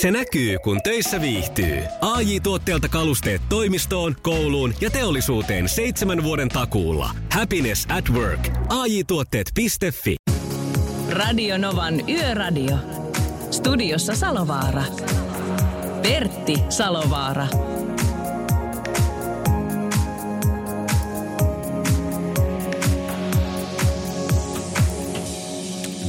Se näkyy, kun töissä viihtyy. ai tuotteelta kalusteet toimistoon, kouluun ja teollisuuteen seitsemän vuoden takuulla. Happiness at work. ai tuotteetfi Radio Novan Yöradio. Studiossa Salovaara. Pertti Salovaara.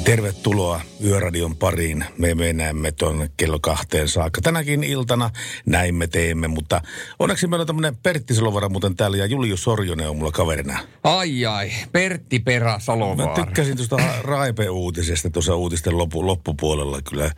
Tervetuloa Yöradion pariin. Me menemme tuonne kello kahteen saakka. Tänäkin iltana näin me teemme, mutta onneksi meillä on tämmöinen Pertti Salovara muuten täällä ja Julius Sorjonen on mulla kaverina. Ai ai, Pertti Perä Salovaara. Mä tykkäsin tuosta Raipe-uutisesta tuossa uutisten loppu, loppupuolella kyllä.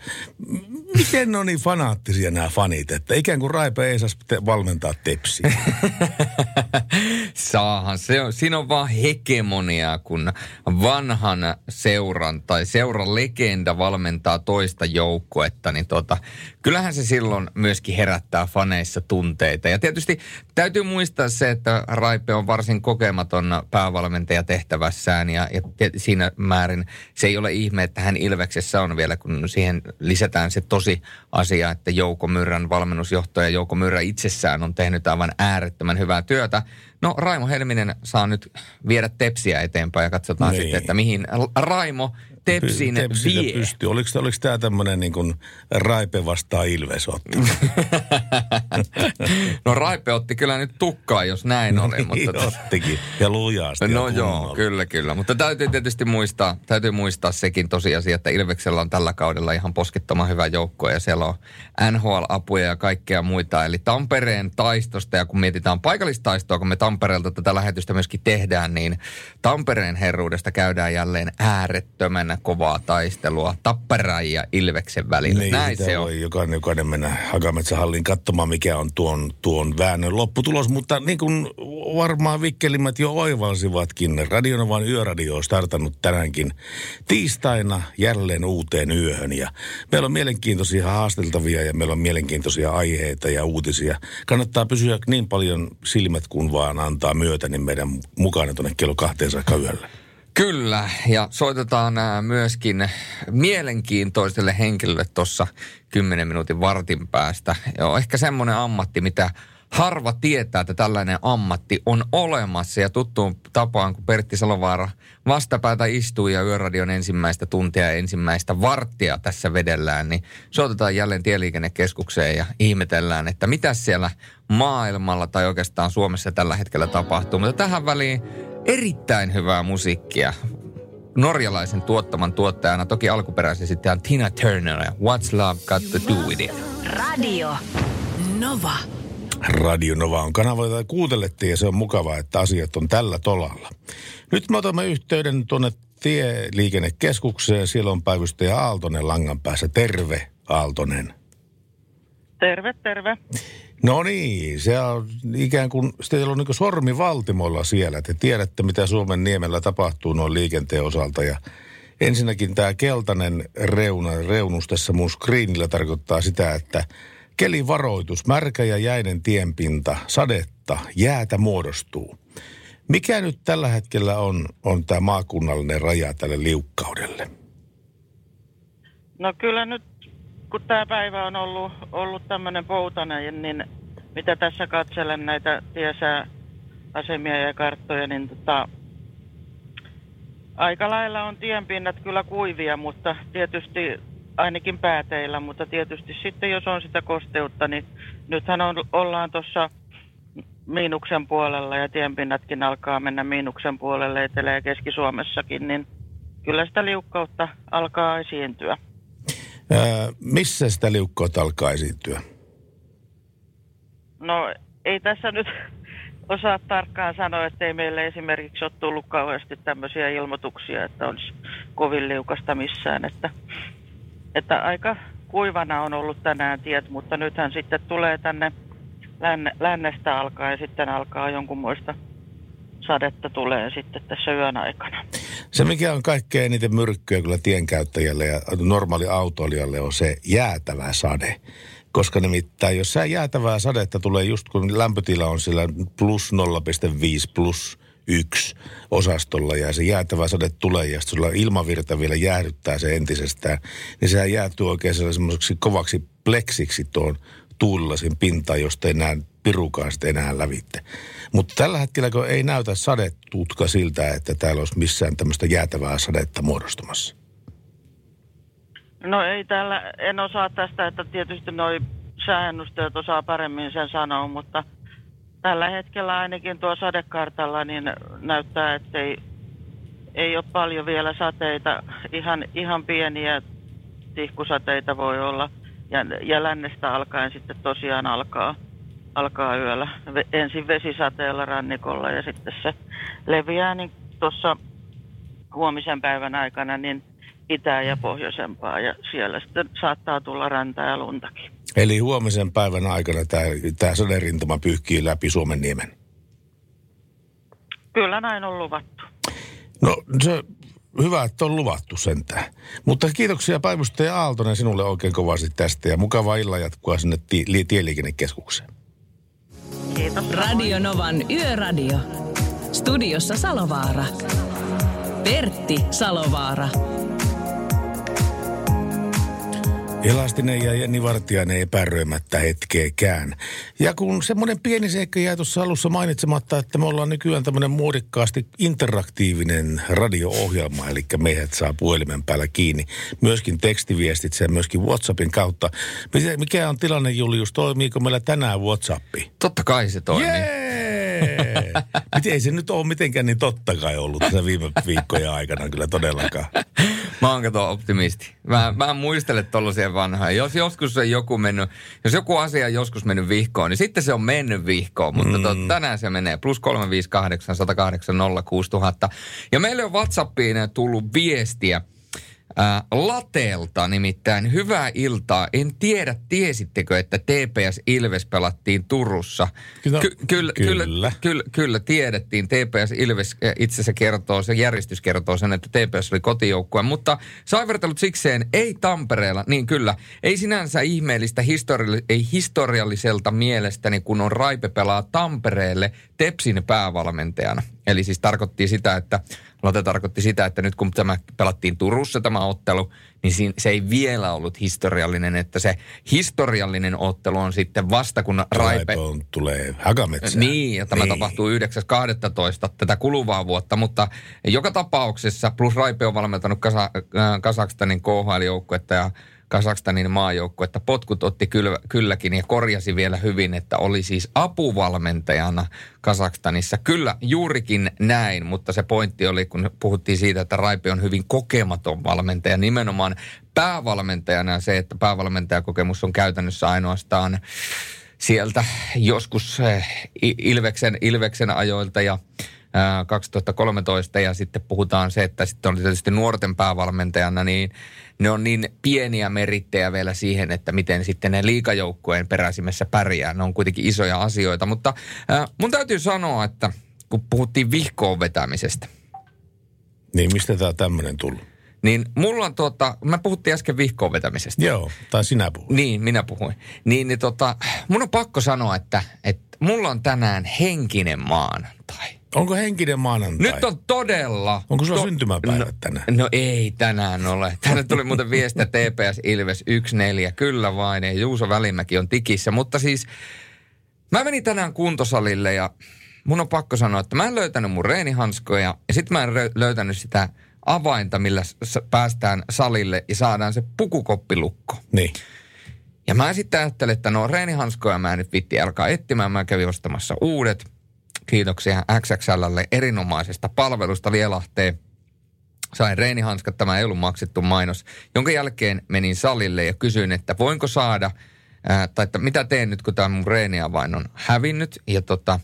Miten ne on niin fanaattisia nämä fanit, että ikään kuin Raipe ei saisi valmentaa tepsiä. Saahan, se on, siinä on vaan hegemoniaa, kun vanhan seuran tai seuran legenda valmentaa toista joukkuetta, niin tota, kyllähän se silloin myöskin herättää faneissa tunteita. Ja tietysti täytyy muistaa se, että Raipe on varsin kokematon päävalmentaja tehtävässään ja, ja siinä määrin se ei ole ihme, että hän Ilveksessä on vielä, kun siihen lisätään se tosi asia, että Jouko Myrrän valmennusjohtaja Jouko Myrrä itsessään on tehnyt aivan äärettömän hyvää työtä. No Raimo Helminen saa nyt viedä tepsiä eteenpäin ja katsotaan niin. sitten, että mihin Raimo Tepsin vie. Pystyy. Oliko, oliko tämä tämmöinen niin kuin Raipe vastaa Ilves otti? no Raipe otti kyllä nyt tukkaa, jos näin oli. Niin, mutta niin, ottikin. Ja lujaasti. No ja joo, kyllä, kyllä. Mutta täytyy tietysti muistaa, täytyy muistaa sekin tosiasia, että Ilveksellä on tällä kaudella ihan poskettoman hyvä joukko ja siellä on NHL-apuja ja kaikkea muita. Eli Tampereen taistosta ja kun mietitään paikallistaistoa, kun me Tampereelta tätä lähetystä myöskin tehdään, niin Tampereen herruudesta käydään jälleen äärettömän kovaa taistelua Tapparan ja Ilveksen välillä. Niin, Näin se on. Voi jokainen, jokainen mennä Hakametsähalliin katsomaan, mikä on tuon, tuon väännön lopputulos. Mutta niin kuin varmaan vikkelimmät jo oivalsivatkin, Radionovan yöradio on startannut tänäänkin tiistaina jälleen uuteen yöhön. Ja meillä on mielenkiintoisia haasteltavia ja meillä on mielenkiintoisia aiheita ja uutisia. Kannattaa pysyä niin paljon silmät kuin vaan antaa myötä, niin meidän mukana tuonne kello kahteen saakka yöllä. Kyllä, ja soitetaan myöskin mielenkiintoiselle henkilölle tuossa 10 minuutin vartin päästä. Joo, ehkä semmoinen ammatti, mitä harva tietää, että tällainen ammatti on olemassa. Ja tuttuun tapaan, kun Pertti Salovaara vastapäätä istuu ja Yöradion ensimmäistä tuntia ja ensimmäistä varttia tässä vedellään, niin soitetaan jälleen Tieliikennekeskukseen ja ihmetellään, että mitä siellä maailmalla tai oikeastaan Suomessa tällä hetkellä tapahtuu. Mutta tähän väliin erittäin hyvää musiikkia norjalaisen tuottaman tuottajana, toki alkuperäisen sitten Tina Turner ja What's Love Got to Do With It. Radio Nova. Radio Nova on kanava, jota kuuntelette ja se on mukavaa, että asiat on tällä tolalla. Nyt me otamme yhteyden tuonne tieliikennekeskukseen. Siellä on päivystäjä Aaltonen langan päässä. Terve Aaltonen. Terve, terve. No niin, se on ikään kuin, teillä on niin sormi valtimolla siellä. Te tiedätte, mitä Suomen niemellä tapahtuu noin liikenteen osalta. Ja ensinnäkin tämä keltainen reuna, reunus tässä mun screenillä tarkoittaa sitä, että kelivaroitus, märkä ja jäinen tienpinta, sadetta, jäätä muodostuu. Mikä nyt tällä hetkellä on, on tämä maakunnallinen raja tälle liukkaudelle? No kyllä nyt kun tämä päivä on ollut, ollut tämmöinen poutainen, niin mitä tässä katselen näitä asemia ja karttoja, niin tota, aika lailla on tienpinnat kyllä kuivia, mutta tietysti ainakin pääteillä, mutta tietysti sitten jos on sitä kosteutta, niin nythän on, ollaan tuossa miinuksen puolella ja tienpinnatkin alkaa mennä miinuksen puolelle Etelä- ja Keski-Suomessakin, niin kyllä sitä liukkautta alkaa esiintyä. Missä sitä liukkautta alkaa esiintyä? No ei tässä nyt osaa tarkkaan sanoa, että ei meille esimerkiksi ole tullut kauheasti tämmöisiä ilmoituksia, että olisi kovin liukasta missään. Että, että aika kuivana on ollut tänään tiet, mutta nythän sitten tulee tänne länne, lännestä alkaa ja sitten alkaa jonkunmoista sadetta tulee sitten tässä yön aikana. Se, mikä on kaikkein eniten myrkkyä kyllä tienkäyttäjälle ja normaali autoilijalle on se jäätävä sade. Koska nimittäin, jos sä jäätävää sadetta tulee just kun lämpötila on sillä plus 0,5 plus yksi osastolla ja se jäätävä sade tulee ja sulla ilmavirta vielä jäähdyttää se entisestään, niin sehän jäätyy oikein semmoiseksi kovaksi pleksiksi tuon tuulilasin pintaan, josta ei näe pirukaan sitten enää lävitte. Mutta tällä hetkellä kun ei näytä sadetutka siltä, että täällä olisi missään tämmöistä jäätävää sadetta muodostumassa. No ei täällä, en osaa tästä, että tietysti noi sääennusteet osaa paremmin sen sanoa, mutta tällä hetkellä ainakin tuo sadekartalla niin näyttää, että ei, ei ole paljon vielä sateita. Ihan, ihan pieniä tihkusateita voi olla. Ja, ja lännestä alkaen sitten tosiaan alkaa, alkaa yöllä. Ensin vesisateella rannikolla ja sitten se leviää niin tuossa huomisen päivän aikana niin itää ja pohjoisempaa ja siellä sitten saattaa tulla rantaa ja luntakin. Eli huomisen päivän aikana tämä, tämä saderintama pyyhkii läpi Suomen niemen. Kyllä näin on luvattu. No se hyvä, että on luvattu sentään. Mutta kiitoksia päivystäjä Aaltonen sinulle oikein kovasti tästä ja mukavaa illan jatkoa sinne ti- tieliikennekeskukseen. Kiitos. Radio Novan Yöradio. Studiossa Salovaara. Pertti Salovaara. Elastinen ja Jenni Vartiainen epäröimättä hetkeekään. Ja kun semmoinen pieni seikka jäi tuossa alussa mainitsematta, että me ollaan nykyään tämmöinen muodikkaasti interaktiivinen radio-ohjelma, eli meidät saa puhelimen päällä kiinni. Myöskin tekstiviestit ja myöskin WhatsAppin kautta. Mikä on tilanne, Julius? Toimiiko meillä tänään WhatsAppi? Totta kai se toimii. Jee! Miten ei se nyt ole mitenkään niin totta kai ollut tässä viime viikkojen aikana kyllä todellakaan. Mä oon kato optimisti. Mä, mä muistelen tollaisia vanhoja. Jos joskus on joku mennyt, jos joku asia on joskus mennyt vihkoon, niin sitten se on mennyt vihkoon. Mutta mm. tot, tänään se menee. Plus 358 108 06000. Ja meille on WhatsAppiin tullut viestiä Ää, Latelta nimittäin hyvää iltaa. En tiedä, tiesittekö, että TPS Ilves pelattiin Turussa. No, Ky- kyllä, kyllä. kyllä, kyllä, kyllä tiedettiin. TPS Ilves itse asiassa kertoo, se järjestys kertoo sen, että TPS oli kotijoukkue. Mutta saivertelut sikseen ei Tampereella, niin kyllä, ei sinänsä ihmeellistä histori- ei historialliselta mielestäni, kun on Raipe pelaa Tampereelle Tepsin päävalmentajana. Eli siis tarkoitti sitä, että Lotte tarkoitti sitä, että nyt kun tämä pelattiin Turussa tämä ottelu, niin se ei vielä ollut historiallinen, että se historiallinen ottelu on sitten vasta kun Raipe... Raipe on, tulee Hakametsään. Niin, ja tämä niin. tapahtuu 9.12. tätä kuluvaa vuotta, mutta joka tapauksessa, plus Raipe on valmentanut Kasa, äh, Kasakstanin KHL-joukkuetta ja Kasakstanin maajoukkuetta. Potkut otti kyllä, kylläkin ja korjasi vielä hyvin, että oli siis apuvalmentajana Kasakstanissa. Kyllä juurikin näin, mutta se pointti oli, kun puhuttiin siitä, että Raipe on hyvin kokematon valmentaja. Nimenomaan päävalmentajana se, että päävalmentajakokemus on käytännössä ainoastaan sieltä joskus eh, Ilveksen, Ilveksen ajoilta ja 2013 ja sitten puhutaan se, että sitten oli tietysti nuorten päävalmentajana, niin ne on niin pieniä merittejä vielä siihen, että miten sitten ne liikajoukkueen peräisimessä pärjää. Ne on kuitenkin isoja asioita, mutta äh, mun täytyy sanoa, että kun puhuttiin vihkoon vetämisestä. Niin, mistä tämä tämmöinen tullut? Niin mulla on tuota, mä puhuttiin äsken vihkoon vetämisestä. Joo, tai sinä puhuit. Niin, minä puhuin. Niin, niin tota, mun on pakko sanoa, että, että mulla on tänään henkinen maanantai. Onko henkinen maanantai? Nyt on todella... Onko sulla to- syntymäpäivät no, tänään? No ei tänään ole. Tänne tuli muuten viestiä TPS Ilves 1-4. Kyllä vain. Ja Juuso Välimäki on tikissä. Mutta siis mä menin tänään kuntosalille ja mun on pakko sanoa, että mä en löytänyt mun reenihanskoja. Ja sit mä en rö- löytänyt sitä avainta, millä s- päästään salille ja saadaan se pukukoppilukko. Niin. Ja mä sitten ajattelin, että no reenihanskoja mä en nyt vitti alkaa etsimään. Mä kävin ostamassa uudet. Kiitoksia XXLlle erinomaisesta palvelusta Lielahteen. Sain reenihanskat, tämä ei ollut maksettu mainos, jonka jälkeen menin salille ja kysyin, että voinko saada, ää, tai että mitä teen nyt, kun tämä mun reeniavain on hävinnyt. Ja tota,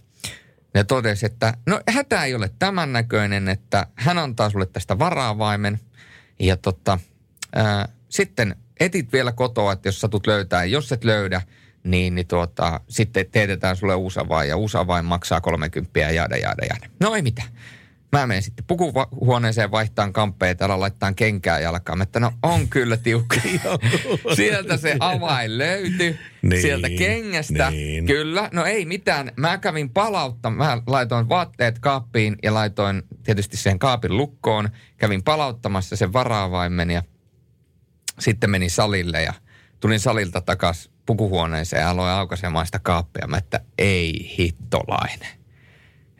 ne totesi, että no hätä ei ole tämän näköinen, että hän antaa sulle tästä varaavaimen. Ja tota, ää, sitten etit vielä kotoa, että jos satut löytää, jos et löydä, niin, niin tuota, sitten teetetään sulle uusi avain ja uusi avain maksaa 30 ja jäädä, jäädä, jäädä. No ei mitään. Mä menen sitten pukuhuoneeseen vaihtaan kamppeja, täällä laittaa kenkää jalkaan. Että no on kyllä tiukka. Sieltä se avain löytyi. Niin, sieltä kengästä. Niin. Kyllä. No ei mitään. Mä kävin palauttamaan. Mä laitoin vaatteet kaappiin ja laitoin tietysti sen kaapin lukkoon. Kävin palauttamassa sen varaavaimen ja sitten menin salille ja tulin salilta takas pukuhuoneeseen ja aloin aukaisemaan sitä kaappia. Mä että ei hittolainen.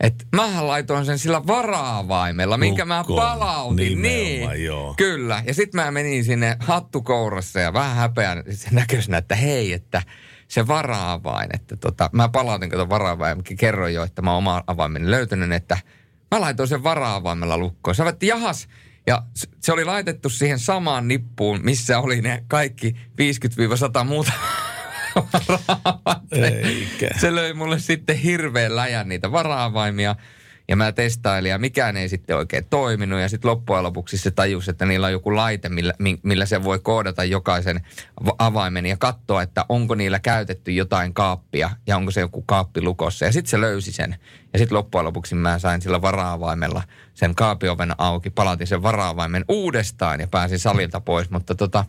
Et mähän laitoin sen sillä varaavaimella, minkä mä palautin. niin, joo. Kyllä. Ja sitten mä menin sinne hattukourassa ja vähän häpeän sen näköisenä, että hei, että se varaavain, että tota, mä palautin kato varaavain, kerroin jo, että mä oon oma avaimeni löytänyt, että mä laitoin sen varaavaimella lukkoon. Sä että jahas, ja se oli laitettu siihen samaan nippuun, missä oli ne kaikki 50-100 muuta Eikä. Se löi mulle sitten hirveän läjän niitä varaavaimia. Ja mä testailin ja mikään ei sitten oikein toiminut. Ja sitten loppujen lopuksi se tajus, että niillä on joku laite, millä, millä se voi koodata jokaisen avaimen ja katsoa, että onko niillä käytetty jotain kaappia ja onko se joku kaappi lukossa. Ja sitten se löysi sen. Ja sitten loppujen lopuksi mä sain sillä varaavaimella sen kaapioven auki, palautin sen varaavaimen uudestaan ja pääsin salilta pois. Mutta tota,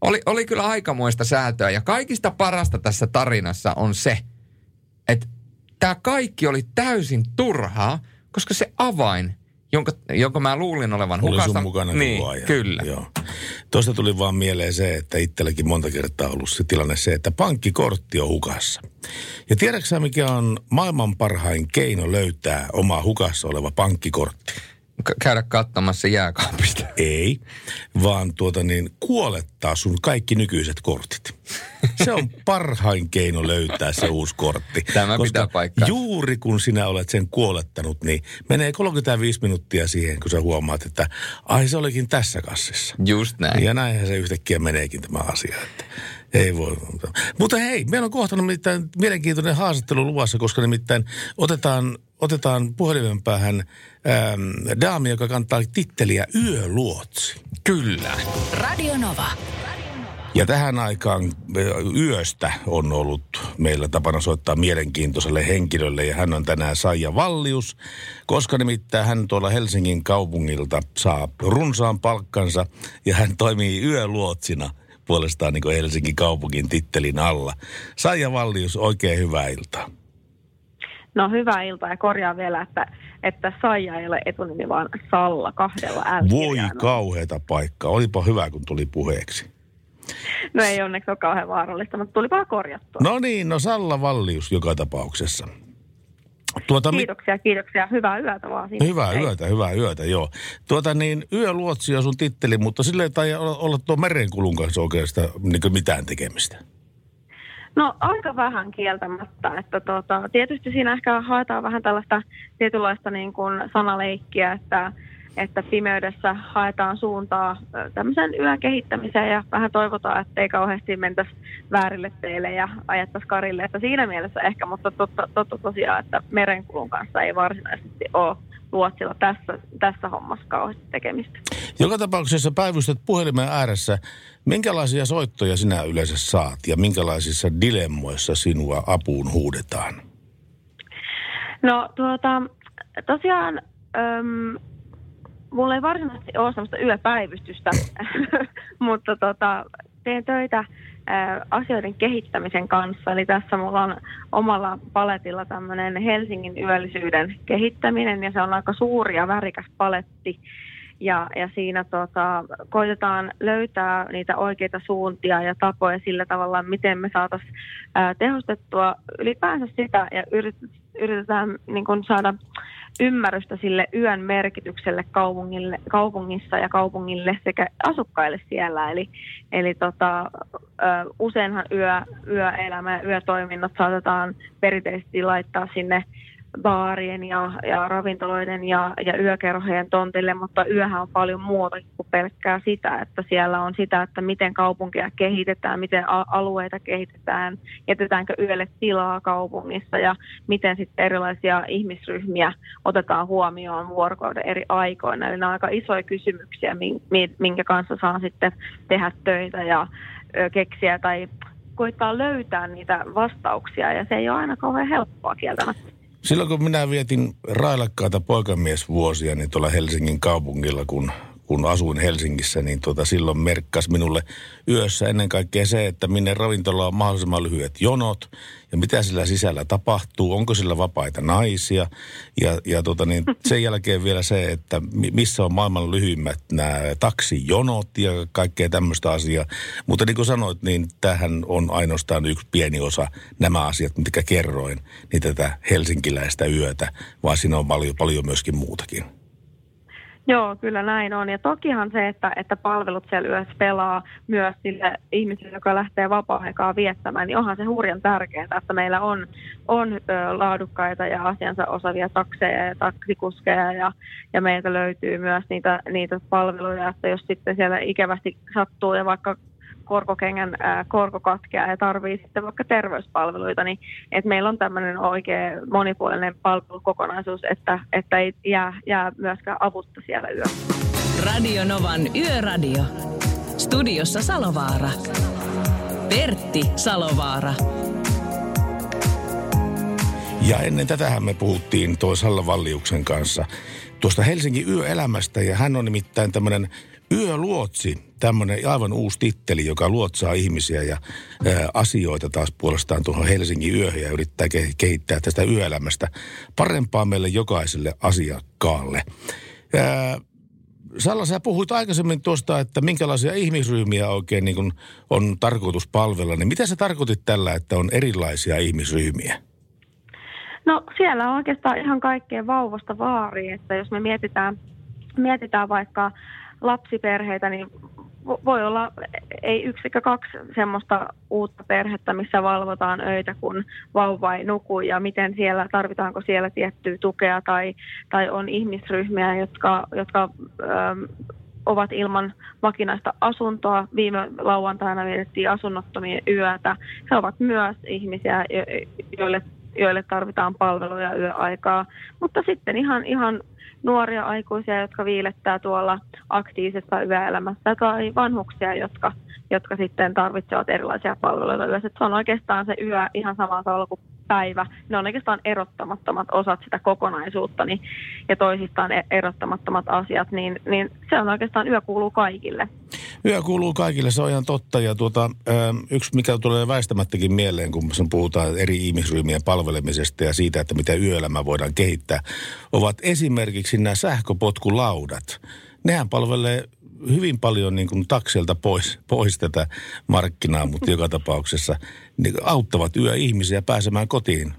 oli, oli kyllä aikamoista säätöä. Ja kaikista parasta tässä tarinassa on se, että tämä kaikki oli täysin turhaa, koska se avain, jonka, jonka mä luulin olevan oli hukassa. Sun mukana niin, ajan. kyllä. Joo. Tuosta tuli vaan mieleen se, että itselläkin monta kertaa ollut se tilanne se, että pankkikortti on hukassa. Ja tiedätkö mikä on maailman parhain keino löytää oma hukassa oleva pankkikortti? Käydä katsomassa jääkaapista. Ei, vaan tuota niin, kuolettaa sun kaikki nykyiset kortit. Se on parhain keino löytää se uusi kortti. Tämä Koska pitää paikkaa. juuri kun sinä olet sen kuolettanut, niin menee 35 minuuttia siihen, kun sä huomaat, että ai se olikin tässä kassissa. Just näin. Ja näinhän se yhtäkkiä meneekin tämä asia. Että ei voi. Mutta hei, meillä on kohta nimittäin mielenkiintoinen haastattelu luvassa, koska nimittäin otetaan, otetaan puhelimen päähän ähm, daami, joka kantaa titteliä Yöluotsi. Kyllä. Radio Nova. Ja tähän aikaan yöstä on ollut meillä tapana soittaa mielenkiintoiselle henkilölle ja hän on tänään Saija Vallius, koska nimittäin hän tuolla Helsingin kaupungilta saa runsaan palkkansa ja hän toimii yöluotsina puolestaan niin Helsingin kaupungin tittelin alla. Saija Vallius, oikein hyvää iltaa. No hyvää iltaa ja korjaan vielä, että, että Saija ei ole etunimi, vaan Salla kahdella l Voi kauheata paikkaa. Olipa hyvä, kun tuli puheeksi. No ei onneksi ole kauhean vaarallista, mutta tulipa korjattua. No niin, no Salla Vallius joka tapauksessa. Tuota, kiitoksia, mi- kiitoksia. Hyvää yötä vaan. Siinä. Hyvää Hei. yötä, hyvää yötä, joo. Tuota niin, yöluotsi on sun titteli, mutta sille ei tai olla tuo merenkulun kanssa oikeastaan niin mitään tekemistä. No aika vähän kieltämättä, että tota, tietysti siinä ehkä haetaan vähän tällaista tietynlaista niin kuin sanaleikkiä, että että pimeydessä haetaan suuntaa tämmöisen yökehittämiseen ja vähän toivotaan, että ei kauheasti mentäisi väärille teille ja ajettaisi karille. Että siinä mielessä ehkä, mutta totta, totta tosiaan, että merenkulun kanssa ei varsinaisesti ole luotsilla tässä, tässä hommassa kauheasti tekemistä. Joka tapauksessa päivystät puhelimen ääressä. Minkälaisia soittoja sinä yleensä saat ja minkälaisissa dilemmoissa sinua apuun huudetaan? No tuota, tosiaan äm, mulla ei varsinaisesti ole sellaista yöpäivystystä, mutta tota, teen töitä asioiden kehittämisen kanssa. Eli tässä mulla on omalla paletilla tämmöinen Helsingin yöllisyyden kehittäminen ja se on aika suuri ja värikäs paletti. Ja, ja siinä tota, koitetaan löytää niitä oikeita suuntia ja tapoja sillä tavalla, miten me saataisiin tehostettua ylipäänsä sitä ja yritetään, yritetään niin saada ymmärrystä sille yön merkitykselle kaupungille, kaupungissa ja kaupungille sekä asukkaille siellä. Eli, eli tota, useinhan yö, yöelämä ja yötoiminnot saatetaan perinteisesti laittaa sinne baarien ja, ja ravintoloiden ja, ja yökerhojen tontille, mutta yöhän on paljon muuta kuin pelkkää sitä, että siellä on sitä, että miten kaupunkia kehitetään, miten alueita kehitetään, jätetäänkö yölle tilaa kaupungissa ja miten sitten erilaisia ihmisryhmiä otetaan huomioon vuorokauden eri aikoina. Eli nämä on aika isoja kysymyksiä, minkä kanssa saa sitten tehdä töitä ja keksiä tai koittaa löytää niitä vastauksia ja se ei ole aina kauhean helppoa kieltämättä. Silloin kun minä vietin railakkaita poikamiesvuosia niin tuolla Helsingin kaupungilla, kun kun asuin Helsingissä, niin tuota, silloin merkkas minulle yössä ennen kaikkea se, että minne ravintola on mahdollisimman lyhyet jonot ja mitä sillä sisällä tapahtuu, onko sillä vapaita naisia ja, ja tuota, niin sen jälkeen vielä se, että missä on maailman lyhyimmät nämä taksijonot ja kaikkea tämmöistä asiaa. Mutta niin kuin sanoit, niin tähän on ainoastaan yksi pieni osa nämä asiat, mitkä kerroin, niin tätä helsinkiläistä yötä, vaan siinä on paljon, paljon myöskin muutakin. Joo, kyllä näin on. Ja tokihan se, että, että palvelut siellä yössä pelaa myös sille ihmiselle, joka lähtee vapaa-aikaa viettämään, niin onhan se hurjan tärkeää, että meillä on, on laadukkaita ja asiansa osavia takseja ja taksikuskeja ja, ja meiltä löytyy myös niitä, niitä palveluja, että jos sitten siellä ikävästi sattuu ja vaikka korkokengän ää, korko katkeaa ja tarvii sitten vaikka terveyspalveluita, niin että meillä on tämmöinen oikein monipuolinen palvelukokonaisuus, että, että ei jää, jää myöskään avutta siellä yö. Radio Novan Yöradio. Studiossa Salovaara. Pertti Salovaara. Ja ennen tätähän me puhuttiin toisella Valliuksen kanssa tuosta Helsingin yöelämästä ja hän on nimittäin tämmöinen Yöluotsi, tämmöinen aivan uusi titteli, joka luotsaa ihmisiä ja ää, asioita taas puolestaan tuohon Helsingin yöhön ja yrittää kehittää tästä yöelämästä parempaa meille jokaiselle asiakkaalle. Ää, Salla, sä puhuit aikaisemmin tuosta, että minkälaisia ihmisryhmiä oikein niin kun on tarkoitus palvella. Niin mitä sä tarkoitit tällä, että on erilaisia ihmisryhmiä? No siellä on oikeastaan ihan kaikkea vauvasta vaariin, että jos me mietitään, mietitään vaikka lapsiperheitä, niin voi olla ei yksi kaksi semmoista uutta perhettä, missä valvotaan öitä, kun vauva ei nuku ja miten siellä, tarvitaanko siellä tiettyä tukea tai, tai on ihmisryhmiä, jotka, jotka ähm, ovat ilman vakinaista asuntoa. Viime lauantaina vietettiin asunnottomien yötä. He ovat myös ihmisiä, joille, joille tarvitaan palveluja yöaikaa. Mutta sitten ihan, ihan nuoria aikuisia, jotka viilettää tuolla aktiivisessa yöelämässä tai vanhuksia, jotka, jotka sitten tarvitsevat erilaisia palveluita. Se on oikeastaan se yö ihan samalla tavalla kuin päivä. Ne on oikeastaan erottamattomat osat sitä kokonaisuutta niin, ja toisistaan e- erottamattomat asiat, niin, niin se on oikeastaan yö kuuluu kaikille. Yö kuuluu kaikille, se on ihan totta. Ja tuota, yksi, mikä tulee väistämättäkin mieleen, kun puhutaan eri ihmisryhmien palvelemisesta ja siitä, että mitä yöelämä voidaan kehittää, ovat esimerkiksi nämä sähköpotkulaudat. Nehän palvelee hyvin paljon niin kuin takselta pois, pois tätä markkinaa, mutta joka tapauksessa niin auttavat yöihmisiä pääsemään kotiin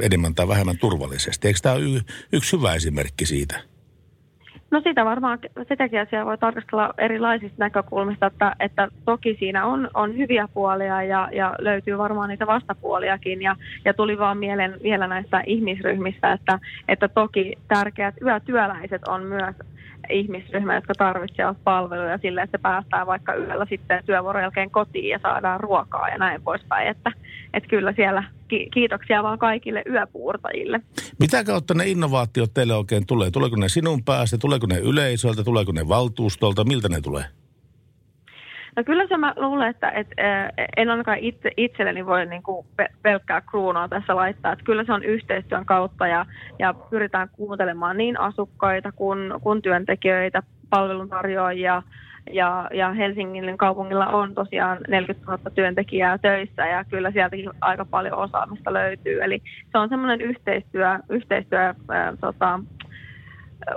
enemmän tai vähemmän turvallisesti. Eikö tämä ole yksi hyvä esimerkki siitä? No sitä varmaan, sitäkin asiaa voi tarkastella erilaisista näkökulmista, että, että toki siinä on, on hyviä puolia ja, ja löytyy varmaan niitä vastapuoliakin. Ja, ja tuli vaan mieleen vielä näistä ihmisryhmistä, että, että toki tärkeät yötyöläiset on myös ihmisryhmä, jotka tarvitsevat palveluja sille, että päästään vaikka yöllä sitten työvuoron jälkeen kotiin ja saadaan ruokaa ja näin poispäin. Että, että kyllä siellä ki- kiitoksia vaan kaikille yöpuurtajille. Mitä kautta ne innovaatiot teille oikein tulee? Tuleeko ne sinun päästä, tuleeko ne yleisöltä, tuleeko ne valtuustolta, miltä ne tulee? No kyllä se mä luulen, että et, en ainakaan itse, itselleni voi niin kuin pelkkää kruunaa tässä laittaa. Että kyllä se on yhteistyön kautta ja, ja pyritään kuuntelemaan niin asukkaita kuin, kuin työntekijöitä, palveluntarjoajia, ja, ja Helsingin kaupungilla on tosiaan 40 000 työntekijää töissä ja kyllä sieltäkin aika paljon osaamista löytyy. Eli se on semmoinen yhteistyö, yhteistyö ää, tota,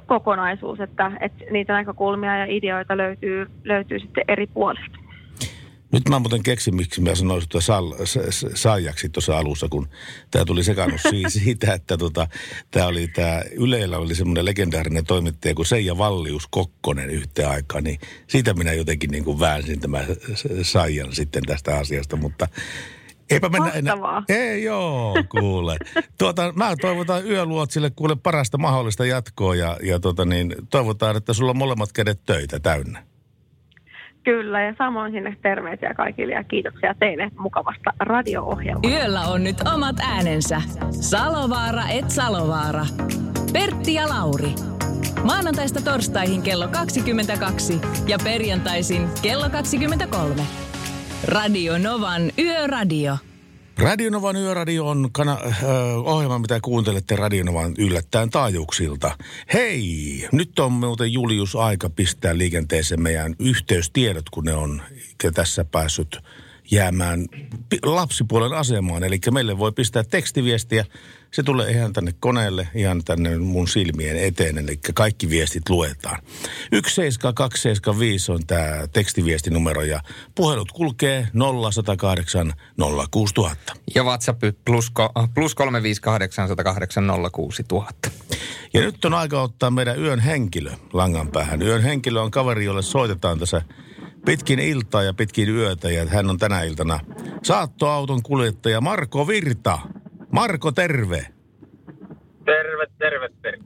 kokonaisuus, että, että niitä näkökulmia ja ideoita löytyy, löytyy sitten eri puolista. Nyt mä muuten keksin, miksi mä sanoin sitä saajaksi tuossa alussa, kun tämä tuli sekannut siitä, että tota, tämä oli tämä Yleillä oli semmoinen legendaarinen toimittaja kuin Seija Vallius Kokkonen yhteen aikaan, niin siitä minä jotenkin niin kuin väänsin tämän saajan sitten tästä asiasta, mutta Eipä mennä enää. Ei joo, kuule. tuota, mä toivotan yöluotsille kuule parasta mahdollista jatkoa ja, ja tota niin, toivotaan, että sulla on molemmat kädet töitä täynnä. Kyllä, ja samoin sinne terveisiä kaikille ja kiitoksia teille mukavasta radio-ohjelmasta. Yöllä on nyt omat äänensä. Salovaara et Salovaara. Pertti ja Lauri. Maanantaista torstaihin kello 22 ja perjantaisin kello 23. Radio Novan Yöradio. Radionovan yöradio on kana- äh, ohjelma, mitä kuuntelette Radionovan yllättäen taajuuksilta. Hei, nyt on muuten Julius aika pistää liikenteeseen meidän yhteystiedot, kun ne on tässä päässyt jäämään lapsipuolen asemaan. Eli meille voi pistää tekstiviestiä. Se tulee ihan tänne koneelle, ihan tänne mun silmien eteen, eli kaikki viestit luetaan. 17275 on tämä tekstiviestinumero ja puhelut kulkee 0108 06000. Ja WhatsApp plus, ko- plus 358 108 06000. Ja nyt on aika ottaa meidän yön henkilö langan päähän. Yön henkilö on kaveri, jolle soitetaan tässä pitkin iltaa ja pitkin yötä. Ja hän on tänä iltana saattoauton kuljettaja Marko Virta. Marko, terve. Terve, terve, terve.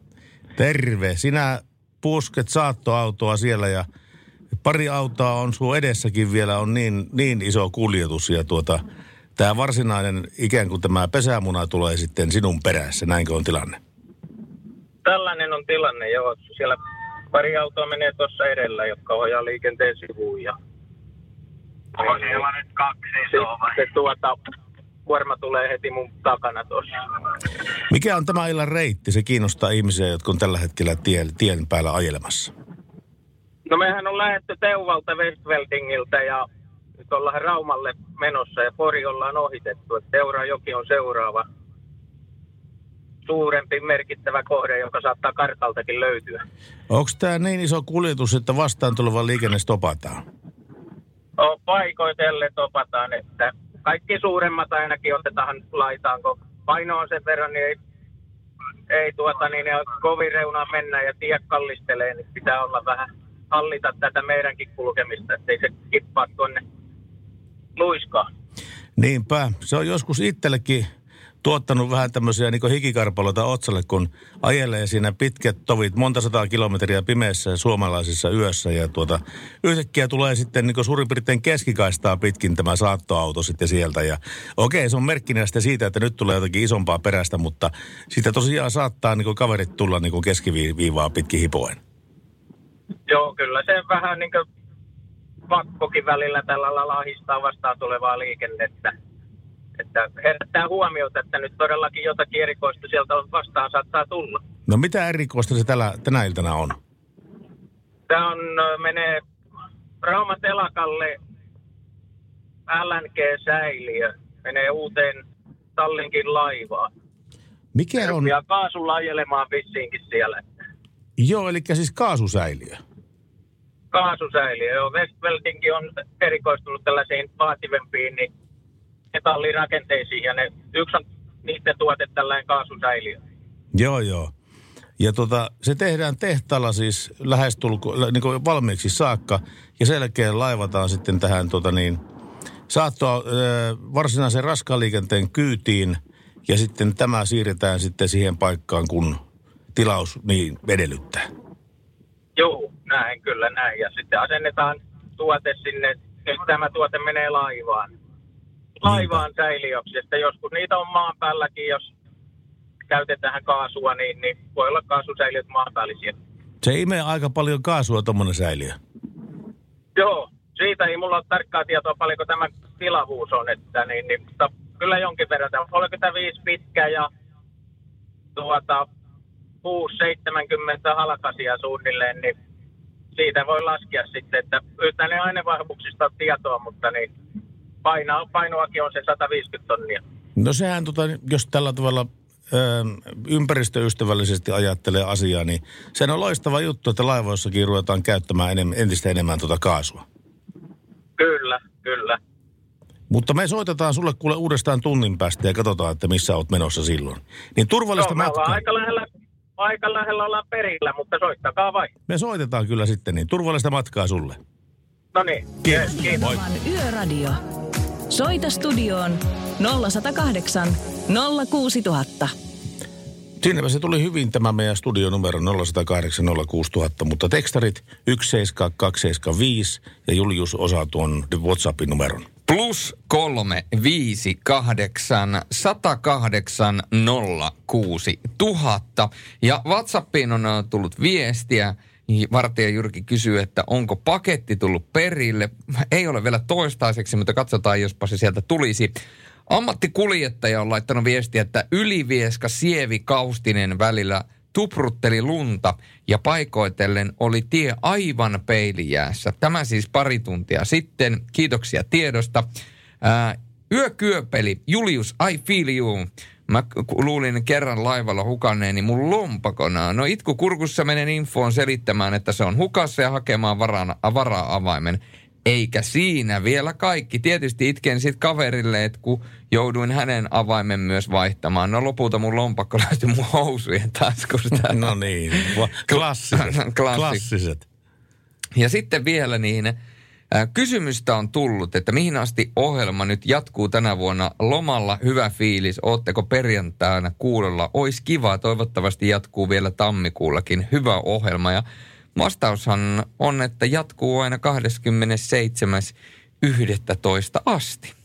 Terve. Sinä pusket saattoautoa siellä ja pari autoa on sun edessäkin vielä, on niin, niin iso kuljetus ja tuota, tämä varsinainen ikään kuin tämä pesämuna tulee sitten sinun perässä, näinkö on tilanne? Tällainen on tilanne, joo. Siellä pari autoa menee tuossa edellä, jotka ohjaa liikenteen sivuun. Ja... Onko siellä nyt kaksi isoa vai? Sitten tuota, kuorma tulee heti mun takana tuossa. Mikä on tämä illan reitti? Se kiinnostaa ihmisiä, jotka on tällä hetkellä tien, tien päällä ajelemassa. No mehän on lähdetty Teuvalta Westveldingiltä ja nyt ollaan Raumalle menossa ja Pori ollaan ohitettu. Et Teurajoki on seuraava suurempi merkittävä kohde, joka saattaa kartaltakin löytyä. Onko tämä niin iso kuljetus, että vastaan tuleva liikenne stopataan? on paikoitelle topataan, että kaikki suuremmat ainakin otetaan laitaan, kun paino on sen verran, niin ei, ei tuota, niin kovin reunaan mennä ja tie kallistelee, niin pitää olla vähän hallita tätä meidänkin kulkemista, ettei se kippaa tuonne luiskaan. Niinpä. Se on joskus itsellekin tuottanut vähän tämmöisiä niin hikikarpaloita otsalle, kun ajelee siinä pitkät tovit, monta sataa kilometriä pimeässä suomalaisessa yössä. Ja tuota, yhtäkkiä tulee sitten niin suurin piirtein keskikaistaa pitkin tämä saattoauto sitten sieltä. Ja okei, se on merkkinä sitten siitä, että nyt tulee jotakin isompaa perästä, mutta siitä tosiaan saattaa niin kaverit tulla niin keskiviivaa pitkin hipoen. Joo, kyllä se vähän niin pakkokin välillä tällä lailla ahistaa vastaan tulevaa liikennettä. Että herättää huomiota, että nyt todellakin jotakin erikoista sieltä on vastaan saattaa tulla. No mitä erikoista se tällä, tänä iltana on? Tämä on, menee Rauma Telakalle LNG-säiliö. Menee uuteen Tallinkin laivaan. Mikä on? Ja kaasulla ajelemaan vissiinkin siellä. Joo, eli siis kaasusäiliö. Kaasusäiliö, joo. Westveldinkin on erikoistunut tällaisiin vaativempiin niin metallirakenteisiin ja ne, yksi on niiden tuote tällainen kaasusäiliö. Joo, joo. Ja tota, se tehdään tehtaalla siis lähestulko, niin kuin valmiiksi saakka ja sen jälkeen laivataan sitten tähän tota niin, saattoa äh, varsinaisen raskaan liikenteen kyytiin ja sitten tämä siirretään sitten siihen paikkaan, kun tilaus niin edellyttää. Joo, näin kyllä näin. Ja sitten asennetaan tuote sinne, nyt tämä tuote menee laivaan. Laivaan säiliöksi, joskus niitä on maan päälläkin, jos käytetään kaasua, niin, niin voi olla kaasusäiliöt maanpäällisiä. Se imee aika paljon kaasua tuommoinen säiliö. Joo, siitä ei mulla ole tarkkaa tietoa paljonko tämä tilavuus on, että niin, niin, mutta kyllä jonkin verran. Tämä on 35 pitkä ja tuota, 6-70 halkasia suunnilleen, niin siitä voi laskea sitten, että yhtään ne ainevahvuuksista on tietoa, mutta niin paino, painoakin on se 150 tonnia. No sehän, tota, jos tällä tavalla ö, ympäristöystävällisesti ajattelee asiaa, niin sehän on loistava juttu, että laivoissakin ruvetaan käyttämään enemmän, entistä enemmän tuota kaasua. Kyllä, kyllä. Mutta me soitetaan sulle kuule uudestaan tunnin päästä ja katsotaan, että missä olet menossa silloin. Niin turvallista Joo, matkaa. aika lähellä, aika lähellä ollaan perillä, mutta soittakaa vai. Me soitetaan kyllä sitten, niin turvallista matkaa sulle. No niin, Kiitos. kiitos. Yöradio. Soita studioon 0108 06000. Siinäpä se tuli hyvin tämä meidän studionumero 0108 06000, mutta tekstarit 17275 ja Julius osaa tuon WhatsAppin numeron. Plus kolme, viisi, kahdeksan, sata kahdeksan, nolla, kuusi, tuhatta. Ja WhatsAppiin on ö, tullut viestiä. Vartija Jyrki kysyy, että onko paketti tullut perille. Ei ole vielä toistaiseksi, mutta katsotaan, jospa se sieltä tulisi. Ammattikuljettaja on laittanut viestiä, että Ylivieska Sievi Kaustinen välillä tuprutteli lunta ja paikoitellen oli tie aivan peilijäässä. Tämä siis pari tuntia sitten. Kiitoksia tiedosta. Ää, yökyöpeli, Julius, I feel you. Mä luulin kerran laivalla hukanneeni mun lompakona. No itku kurkussa menen infoon selittämään, että se on hukassa ja hakemaan varana, varaa-avaimen. Eikä siinä vielä kaikki. Tietysti itken sit kaverille, että kun jouduin hänen avaimen myös vaihtamaan. No lopulta mun lompakko löytyi mun housujen taskusta. No niin, klassiset. Klassi. klassiset. Ja sitten vielä niin, kysymystä on tullut, että mihin asti ohjelma nyt jatkuu tänä vuonna lomalla. Hyvä fiilis, ootteko perjantaina kuulolla? Ois kiva, toivottavasti jatkuu vielä tammikuullakin. Hyvä ohjelma ja vastaushan on, että jatkuu aina 27.11. asti.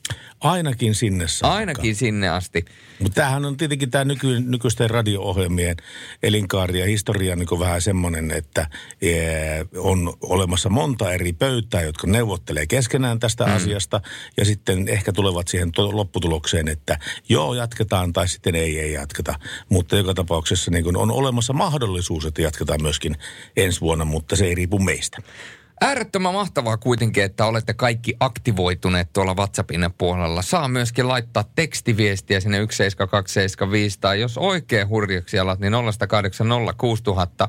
Ainakin sinne saakka. Ainakin sinne asti. Mutta tämähän on tietenkin tämä nyky, nykyisten radio-ohjelmien elinkaari ja historia niin vähän semmoinen, että ee, on olemassa monta eri pöytää, jotka neuvottelee keskenään tästä mm. asiasta ja sitten ehkä tulevat siihen to- lopputulokseen, että joo jatketaan tai sitten ei, ei jatketa. Mutta joka tapauksessa niin on olemassa mahdollisuus, että jatketaan myöskin ensi vuonna, mutta se ei riipu meistä. Äärettömän mahtavaa kuitenkin, että olette kaikki aktivoituneet tuolla WhatsAppin puolella. Saa myöskin laittaa tekstiviestiä sinne 17275 tai jos oikein hurjaksi alat, niin 0806000.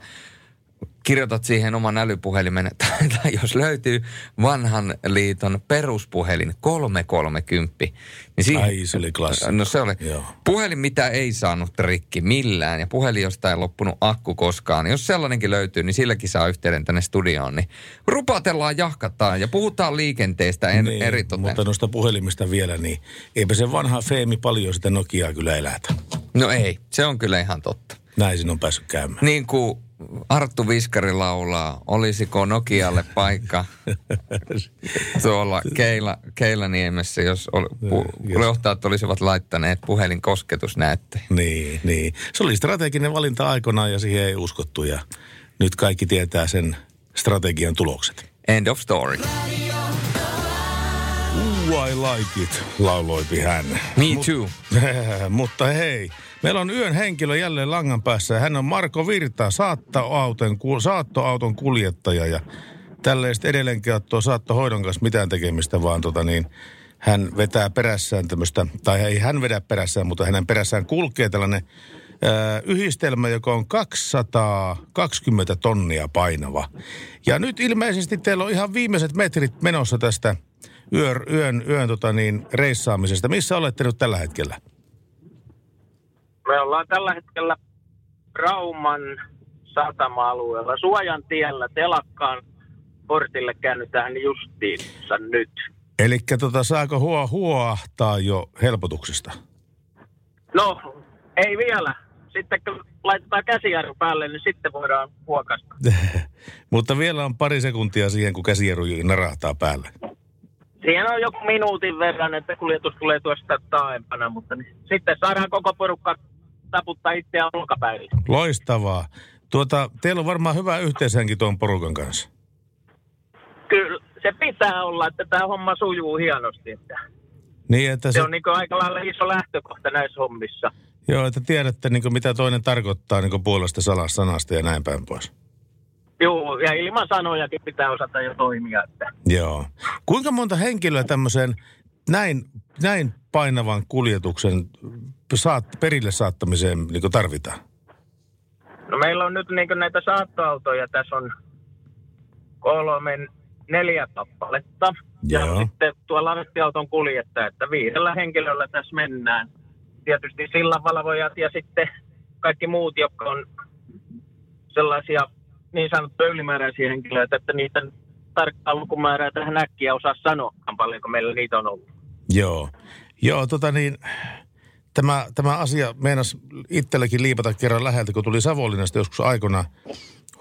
Kirjoitat siihen oman älypuhelimen, tai, tai jos löytyy vanhan liiton peruspuhelin 330, niin siihen, Ai, se oli klassikko. No se oli. Joo. Puhelin, mitä ei saanut rikki millään ja puhelin, josta ei loppunut akku koskaan. Jos sellainenkin löytyy, niin silläkin saa yhteyden tänne studioon. Niin rupatellaan, jahkataan ja puhutaan liikenteestä en, niin, eritoten. mutta noista puhelimista vielä, niin eipä se vanha Feemi paljon sitä Nokiaa kyllä elätä. No ei, se on kyllä ihan totta. Näin siinä on päässyt käymään. Niin kuin Arttu Viskari laulaa, olisiko Nokialle paikka tuolla Keila, Keilaniemessä, jos ol, pu, johtajat olisivat laittaneet puhelin kosketusnäytteen. Niin, niin. Se oli strateginen valinta aikanaan ja siihen ei uskottu ja nyt kaikki tietää sen strategian tulokset. End of story. Ooh, I like it, lauloipi hän. Me too. Mutta hei, meillä on yön henkilö jälleen langan päässä. Hän on Marko Virta, saattoauton, saattoauton kuljettaja. Ja sitten edelleenkin tuo saattohoidon kanssa mitään tekemistä, vaan tota niin, hän vetää perässään tämmöistä, tai ei hän vedä perässään, mutta hänen perässään kulkee tällainen yhdistelmä, joka on 220 tonnia painava. Ja nyt ilmeisesti teillä on ihan viimeiset metrit menossa tästä yön, yön, yön tota niin, reissaamisesta. Missä olette nyt tällä hetkellä? Me ollaan tällä hetkellä Rauman satama-alueella Suojan tiellä telakkaan portille käännytään justiinsa nyt. Eli tota, saako huo, huoahtaa jo helpotuksesta? No, ei vielä. Sitten kun laitetaan käsijarru päälle, niin sitten voidaan huokasta. Mutta vielä on pari sekuntia siihen, kun käsijarru narahtaa päälle. Siinä on joku minuutin verran, että kuljetus tulee tuosta taaempana, mutta niin sitten saadaan koko porukka taputtaa itseään olkapäin. Loistavaa. Tuota, teillä on varmaan hyvä yhteishenki tuon porukan kanssa. Kyllä se pitää olla, että tämä homma sujuu hienosti. Että Niin, että se, se on niin aika lailla iso lähtökohta näissä hommissa. joo, että tiedätte niin mitä toinen tarkoittaa niin puolesta salasta sanasta ja näin päin pois. Joo, ja ilman sanojakin pitää osata jo toimia. Että. Joo. Kuinka monta henkilöä tämmöiseen näin, näin painavan kuljetuksen saat, perille saattamiseen niin tarvitaan? No meillä on nyt niin näitä saattoautoja, tässä on kolme, neljä kappaletta. Joo. Ja sitten tuo lavettiauton kuljettaja, että viidellä henkilöllä tässä mennään. Tietysti sillanvalvojat ja sitten kaikki muut, jotka on sellaisia niin sanottuja ylimääräisiä henkilöitä, että niitä tarkkaa lukumäärää tähän äkkiä osaa sanoa, paljonko meillä niitä on ollut. Joo. Joo, tota niin, tämä, tämä asia meinas itselläkin liipata kerran läheltä, kun tuli Savonlinnasta joskus aikana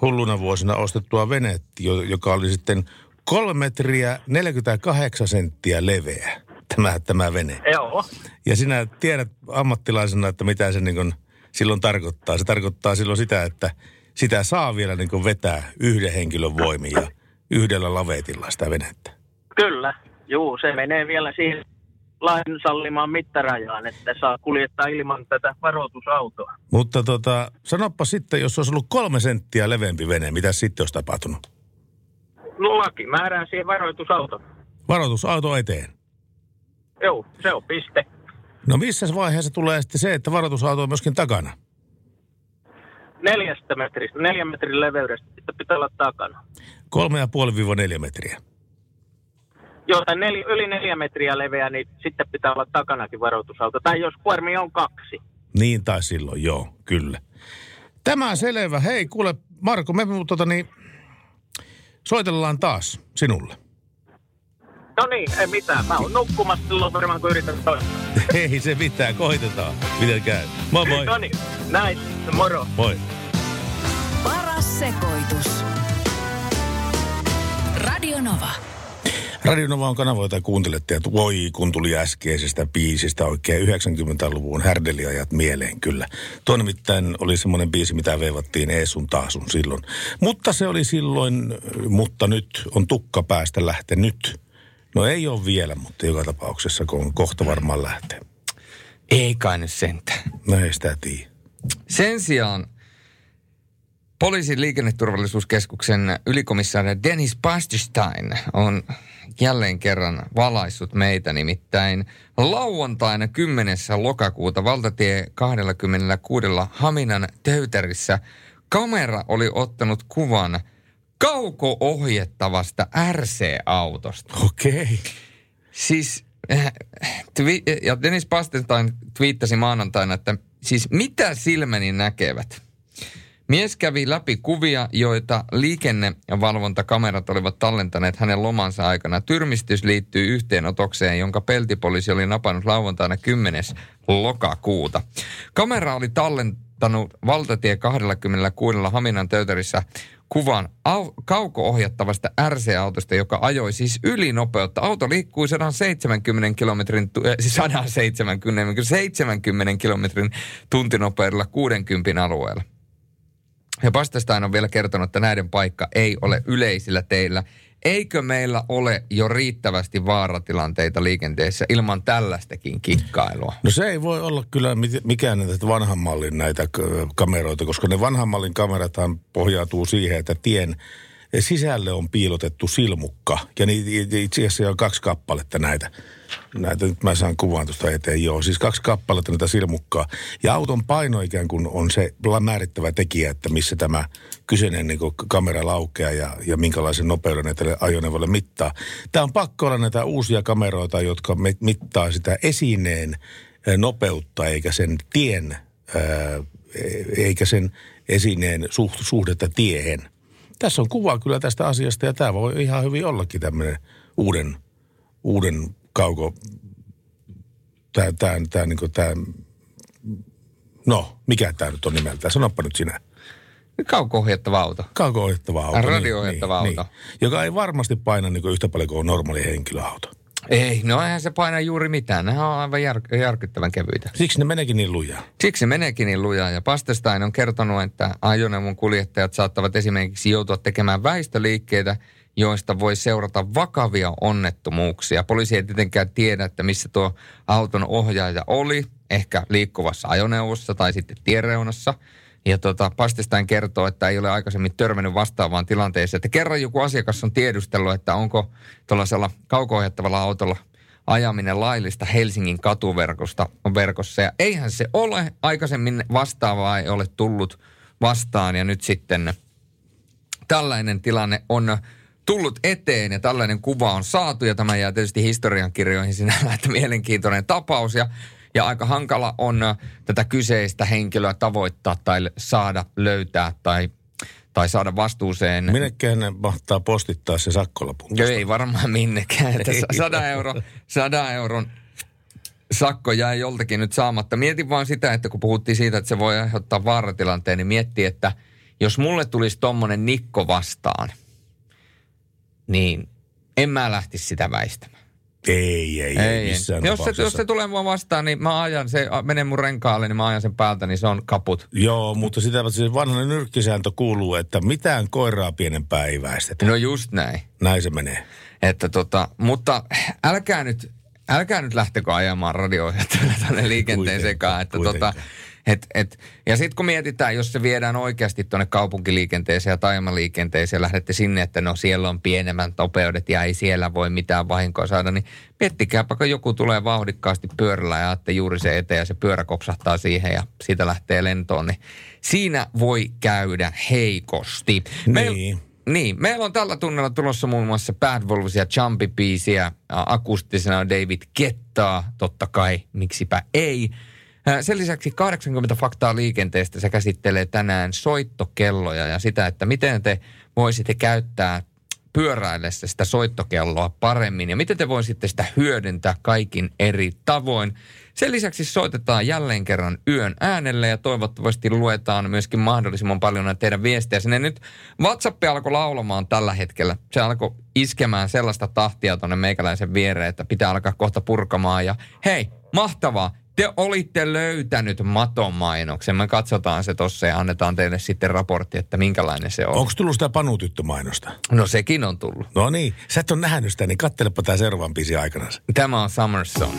hulluna vuosina ostettua vene, jo- joka oli sitten kolme metriä 48 senttiä leveä, tämä, tämä vene. Joo, Ja sinä tiedät ammattilaisena, että mitä se niin silloin tarkoittaa. Se tarkoittaa silloin sitä, että sitä saa vielä niin vetää yhden henkilön voimin ja yhdellä lavetilla sitä venettä. kyllä. Juu, se menee vielä siihen lain sallimaan mittarajaan, että saa kuljettaa ilman tätä varoitusautoa. Mutta tota, sanoppa sitten, jos olisi ollut kolme senttiä leveämpi vene, mitä sitten olisi tapahtunut? No laki määrää siihen varoitusauto. Varoitusauto eteen. Joo, se on piste. No missä vaiheessa tulee sitten se, että varoitusauto on myöskin takana? Neljästä metristä, neljän metrin leveydestä, sitten pitää olla takana. Kolme ja puoli viiva neljä metriä. Joo, tai nel, yli neljä metriä leveä, niin sitten pitää olla takanakin varoitusauto. Tai jos kuormi on kaksi. Niin tai silloin, joo, kyllä. Tämä selvä. Hei, kuule, Marko, me tota, niin, soitellaan taas sinulle. No niin, ei mitään. Mä oon nukkumassa silloin varmaan, kun yritän toista. Ei se mitään, koitetaan. Miten käy? Moi moi. No niin, näin. Moro. Moi. Paras sekoitus. Radio Nova. Radio Nova on kanava, jota kuuntelette, että voi, kun tuli äskeisestä biisistä oikein 90-luvun härdeliajat mieleen kyllä. Tuo nimittäin oli semmoinen biisi, mitä veivattiin Eesun taasun silloin. Mutta se oli silloin, mutta nyt on tukka päästä lähtenyt. No ei ole vielä, mutta joka tapauksessa, kun on kohta varmaan lähtee. Ei kai nyt sentään. No ei sitä tiedä. Sen sijaan poliisin liikenneturvallisuuskeskuksen ylikomissaari Dennis Pasterstein on jälleen kerran valaissut meitä nimittäin lauantaina 10. lokakuuta valtatie 26 Haminan töytärissä kamera oli ottanut kuvan kauko-ohjettavasta RC-autosta. Okei. Okay. Siis, äh, twi- ja Dennis Pasterstein twiittasi maanantaina, että siis mitä silmäni näkevät? Mies kävi läpi kuvia, joita liikennevalvontakamerat olivat tallentaneet hänen lomansa aikana. Tyrmistys liittyy yhteenotokseen, jonka peltipoliisi oli napannut lauantaina 10. lokakuuta. Kamera oli tallentanut valtatie 26 Haminan töytärissä kuvan au- kauko-ohjattavasta RC-autosta, joka ajoi siis ylinopeutta. Auto liikkui 170 kilometrin, tu- äh, siis 170, 70 kilometrin tuntinopeudella 60 alueella. Ja Pastestain on vielä kertonut, että näiden paikka ei ole yleisillä teillä. Eikö meillä ole jo riittävästi vaaratilanteita liikenteessä ilman tällaistakin kikkailua? No se ei voi olla kyllä mikään näitä vanhan mallin näitä kameroita, koska ne vanhan mallin kamerathan pohjautuu siihen, että tien sisälle on piilotettu silmukka. Ja niitä itse asiassa on kaksi kappaletta näitä. Näitä nyt mä saan kuvan tuosta eteen, joo. Siis kaksi kappaletta näitä silmukkaa. Ja auton paino ikään kuin on se määrittävä tekijä, että missä tämä kyseinen niin kamera laukeaa ja, ja minkälaisen nopeuden näitä ajoneuvoille mittaa. Tämä on pakko olla näitä uusia kameroita, jotka mittaa sitä esineen nopeutta eikä sen tien, eikä sen esineen suhdetta tiehen. Tässä on kuva kyllä tästä asiasta ja tämä voi ihan hyvin ollakin tämmöinen uuden, uuden kauko, tämä, tämä, tämä, niin tämä, no, mikä tämä nyt on nimeltään? Sanoppa nyt sinä. Kauko-ohjattava auto. Kauko-ohjattava auto. Radio-ohjattava niin, auto. Niin, joka ei varmasti paina niin yhtä paljon kuin normaali henkilöauto. Ei, no eihän se paina juuri mitään. Nehän on aivan jär, järkyttävän kevyitä. Siksi ne meneekin niin lujaa. Siksi meneekin niin lujaa. Ja Pastestain on kertonut, että ajoneuvon kuljettajat saattavat esimerkiksi joutua tekemään väistöliikkeitä, joista voi seurata vakavia onnettomuuksia. Poliisi ei tietenkään tiedä, että missä tuo auton ohjaaja oli, ehkä liikkuvassa ajoneuvossa tai sitten tiereunassa. Ja tota, Pastestain kertoo, että ei ole aikaisemmin törmännyt vastaavaan tilanteeseen. Että kerran joku asiakas on tiedustellut, että onko tuollaisella kauko autolla ajaminen laillista Helsingin katuverkosta verkossa. Ja eihän se ole. Aikaisemmin vastaavaa ei ole tullut vastaan ja nyt sitten tällainen tilanne on tullut eteen ja tällainen kuva on saatu ja tämä jää tietysti historiankirjoihin sinällä, että mielenkiintoinen tapaus ja ja aika hankala on äh, tätä kyseistä henkilöä tavoittaa tai saada löytää tai tai saada vastuuseen. Minnekään ne mahtaa postittaa se sakkolapun? Joo, ei varmaan minnekään. Että 100, euro, 100 euron sakko jäi joltakin nyt saamatta. Mietin vaan sitä, että kun puhuttiin siitä, että se voi aiheuttaa vaaratilanteen, niin mietti, että jos mulle tulisi tommonen nikko vastaan, niin en mä lähtisi sitä väistämään. Ei, ei, ei, ei missään jos se, jos se tulee mua vastaan, niin mä ajan se, menee mun renkaalle, niin mä ajan sen päältä, niin se on kaput. Joo, mutta sitä se vanha nyrkkisääntö kuuluu, että mitään koiraa pienempää ei väistetä. No just näin. Näin se menee. Että tota, mutta älkää nyt, älkää nyt lähtekö ajamaan radio tänne liikenteen sekaan. Että kuitenkaan. tota, et, et, ja sitten kun mietitään, jos se viedään oikeasti tuonne kaupunkiliikenteeseen ja taajamaliikenteeseen ja lähdette sinne, että no siellä on pienemmät nopeudet ja ei siellä voi mitään vahinkoa saada, niin miettikääpä, kun joku tulee vauhdikkaasti pyörällä ja ajatte juuri se eteen ja se pyörä kopsahtaa siihen ja siitä lähtee lentoon, niin siinä voi käydä heikosti. Meil- Niin. niin, meillä on tällä tunnella tulossa muun muassa Bad Wolves ja Jumpy biisiä, akustisena David Kettaa, totta kai, miksipä ei. Sen lisäksi 80 faktaa liikenteestä se käsittelee tänään soittokelloja ja sitä, että miten te voisitte käyttää pyöräillessä sitä soittokelloa paremmin ja miten te voisitte sitä hyödyntää kaikin eri tavoin. Sen lisäksi soitetaan jälleen kerran yön äänelle ja toivottavasti luetaan myöskin mahdollisimman paljon näitä teidän viestejä. Sinne nyt WhatsApp alkoi laulamaan tällä hetkellä. Se alkoi iskemään sellaista tahtia tuonne meikäläisen viereen, että pitää alkaa kohta purkamaan. Ja hei, mahtavaa! Te olitte löytänyt matomainoksen. Me katsotaan se tossa ja annetaan teille sitten raportti, että minkälainen se on. Onko tullut sitä Panutyttö-mainosta? No sekin on tullut. No niin, sä et ole nähnyt sitä, niin kattelepa tämä seuraavan biisin aikana. Tämä on Summer Song.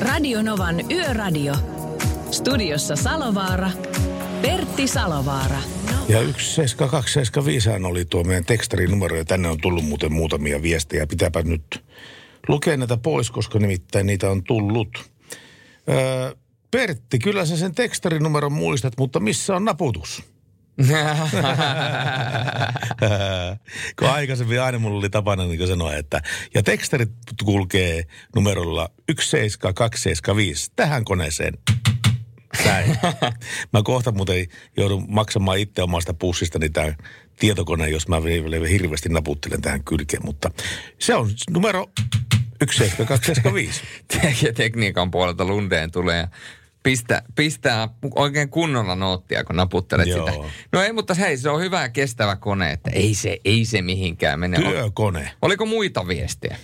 Radio Novan Yöradio. Studiossa Salovaara. Pertti Salovaara. Ja 17275 oli tuo meidän tekstarinumero ja tänne on tullut muuten muutamia viestejä. Pitääpä nyt lukea näitä pois, koska nimittäin niitä on tullut. Öö, Pertti, kyllä sä sen tekstarinumeron muistat, mutta missä on naputus? kun aikaisemmin aina mulla oli tapana niin sanoa, että ja tekstarit kulkee numerolla 17275 tähän koneeseen. Näin. Mä kohta muuten joudun maksamaan itse omasta pussistani tämän tietokoneen, jos mä vielä hirveästi naputtelen tähän kylkeen, mutta se on numero 17275. Te- tekniikan puolelta Lundeen tulee pistää, pistää oikein kunnolla noottia, kun naputtelet Joo. sitä. No ei, mutta hei, se on hyvä ja kestävä kone, että ei se, ei se mihinkään mene. Työkone. Oliko muita viestejä?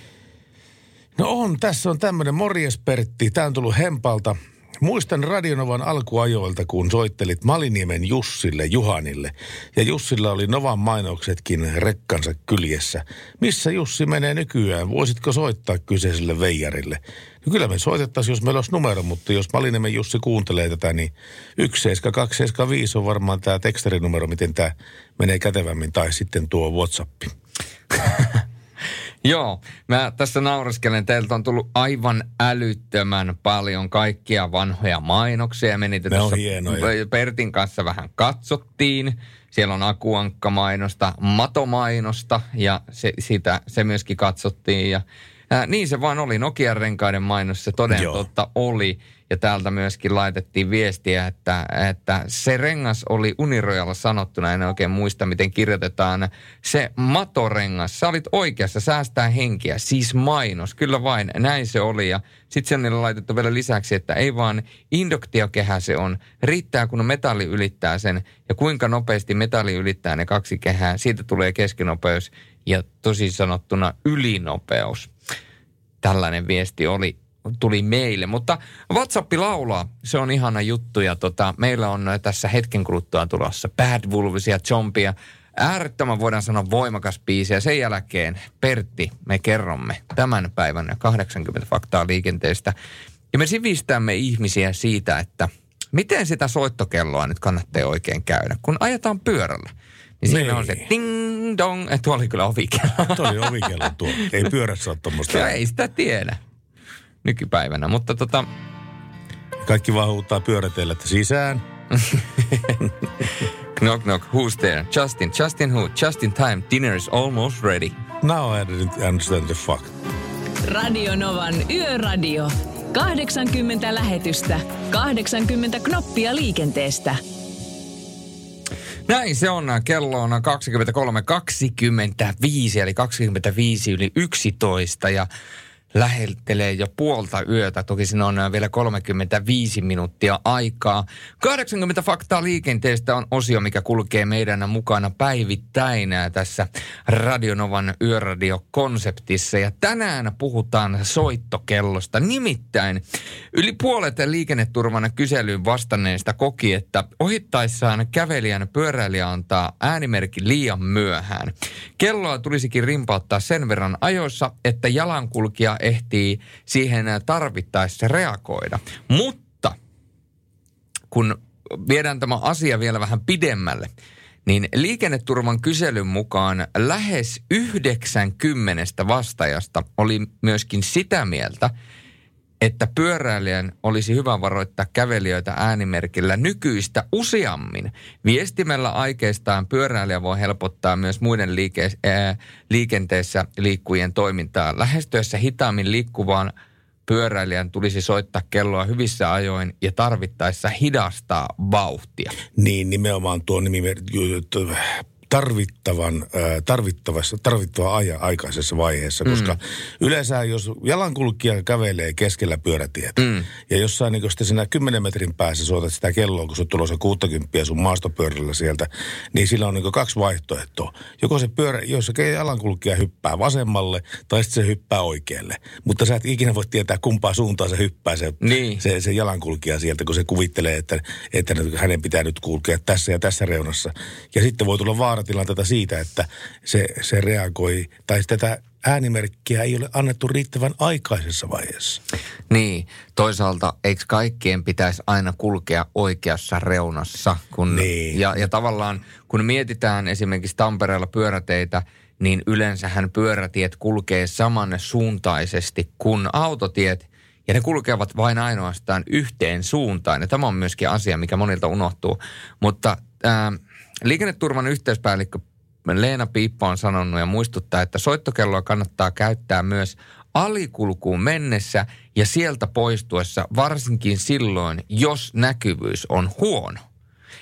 No on, tässä on tämmöinen morjes Pertti. Tämä on tullut Hempalta. Muistan Radionovan alkuajoilta, kun soittelit Maliniemen Jussille Juhanille. Ja Jussilla oli Novan mainoksetkin rekkansa kyljessä. Missä Jussi menee nykyään? Voisitko soittaa kyseiselle veijarille? No kyllä me soitettaisiin, jos meillä olisi numero, mutta jos Maliniemen Jussi kuuntelee tätä, niin 17275 on varmaan tämä tekstarinumero, miten tämä menee kätevämmin, tai sitten tuo WhatsApp. Joo, mä tässä nauraskelen. Teiltä on tullut aivan älyttömän paljon kaikkia vanhoja mainoksia. Me niitä Ne on tuossa hienoja. Pertin kanssa vähän katsottiin. Siellä on akuankkamainosta, matomainosta ja se, sitä, se myöskin katsottiin. Ja, ää, niin se vaan oli. Nokian renkaiden mainos se toden Joo. totta oli. Ja täältä myöskin laitettiin viestiä, että, että se rengas oli unirojalla sanottuna. En oikein muista, miten kirjoitetaan. Se matorengas, sä olit oikeassa, säästää henkiä. Siis mainos, kyllä vain, näin se oli. Ja sitten sen on laitettu vielä lisäksi, että ei vaan induktiokehä se on. Riittää, kun metalli ylittää sen. Ja kuinka nopeasti metalli ylittää ne kaksi kehää. Siitä tulee keskinopeus ja tosi sanottuna ylinopeus tällainen viesti oli, tuli meille. Mutta WhatsApp laulaa, se on ihana juttu ja tota, meillä on tässä hetken kuluttua tulossa Bad Wolvesia, Zombia. Äärettömän voidaan sanoa voimakas biisi ja sen jälkeen Pertti, me kerromme tämän päivän 80 faktaa liikenteestä. Ja me sivistämme ihmisiä siitä, että miten sitä soittokelloa nyt kannattaa oikein käydä, kun ajetaan pyörällä. Niin siinä Niin. on se ding dong, että tuo oli kyllä ovikello. Tuo oli ovikello tuo. Ei pyörässä ole tuommoista. Ja ei sitä tiedä nykypäivänä, mutta tota, Kaikki vaan huutaa pyöräteillä, että sisään. knock knock, who's there? Justin, Justin who? Just in time, dinner is almost ready. Now I didn't understand the fuck. Radio Novan Yöradio. 80 lähetystä, 80 knoppia liikenteestä. Näin se on. Kello on 23.25, eli 25 yli 11 ja lähettelee jo puolta yötä. Toki siinä on vielä 35 minuuttia aikaa. 80 faktaa liikenteestä on osio, mikä kulkee meidän mukana päivittäin tässä Radionovan yöradiokonseptissa. Ja tänään puhutaan soittokellosta. Nimittäin Yli puolet liikenneturvana kyselyyn vastanneista koki, että ohittaessaan kävelijän pyöräilijä antaa äänimerkin liian myöhään. Kelloa tulisikin rimpauttaa sen verran ajoissa, että jalankulkija ehtii siihen tarvittaessa reagoida. Mutta kun viedään tämä asia vielä vähän pidemmälle, niin liikenneturvan kyselyn mukaan lähes 90 vastaajasta oli myöskin sitä mieltä, että pyöräilijän olisi hyvä varoittaa kävelijöitä äänimerkillä nykyistä useammin. Viestimellä aikeistaan pyöräilijä voi helpottaa myös muiden liike- ää, liikenteessä liikkujien toimintaa. Lähestyessä hitaammin liikkuvaan pyöräilijän tulisi soittaa kelloa hyvissä ajoin ja tarvittaessa hidastaa vauhtia. Niin, nimenomaan tuo nimi tarvittavan, tarvittavassa, tarvittava aja aikaisessa vaiheessa, koska mm. yleensä jos jalankulkija kävelee keskellä pyörätietä mm. ja jossain niin sitten siinä 10 metrin päässä soitat sitä kelloa, kun se tulossa 60 sun maastopyörällä sieltä, niin sillä on niin kaksi vaihtoehtoa. Joko se pyörä, jos se jalankulkija hyppää vasemmalle tai sitten se hyppää oikealle. Mutta sä et ikinä voi tietää kumpaa suuntaan se hyppää se, niin. se, se jalankulkija sieltä, kun se kuvittelee, että, että hänen pitää nyt kulkea tässä ja tässä reunassa. Ja sitten voi tulla vaara vaaratilanteita siitä, että se, se reagoi, tai tätä äänimerkkiä ei ole annettu riittävän aikaisessa vaiheessa. Niin, toisaalta eikö kaikkien pitäisi aina kulkea oikeassa reunassa? Kun, niin. ja, ja tavallaan kun mietitään esimerkiksi Tampereella pyöräteitä, niin yleensähän pyörätiet kulkee samanne suuntaisesti kuin autotiet, ja ne kulkevat vain ainoastaan yhteen suuntaan. Ja tämä on myöskin asia, mikä monilta unohtuu. Mutta... Äh, Liikenneturvan yhteyspäällikkö Leena Piippa on sanonut ja muistuttaa, että soittokelloa kannattaa käyttää myös alikulkuun mennessä ja sieltä poistuessa, varsinkin silloin, jos näkyvyys on huono.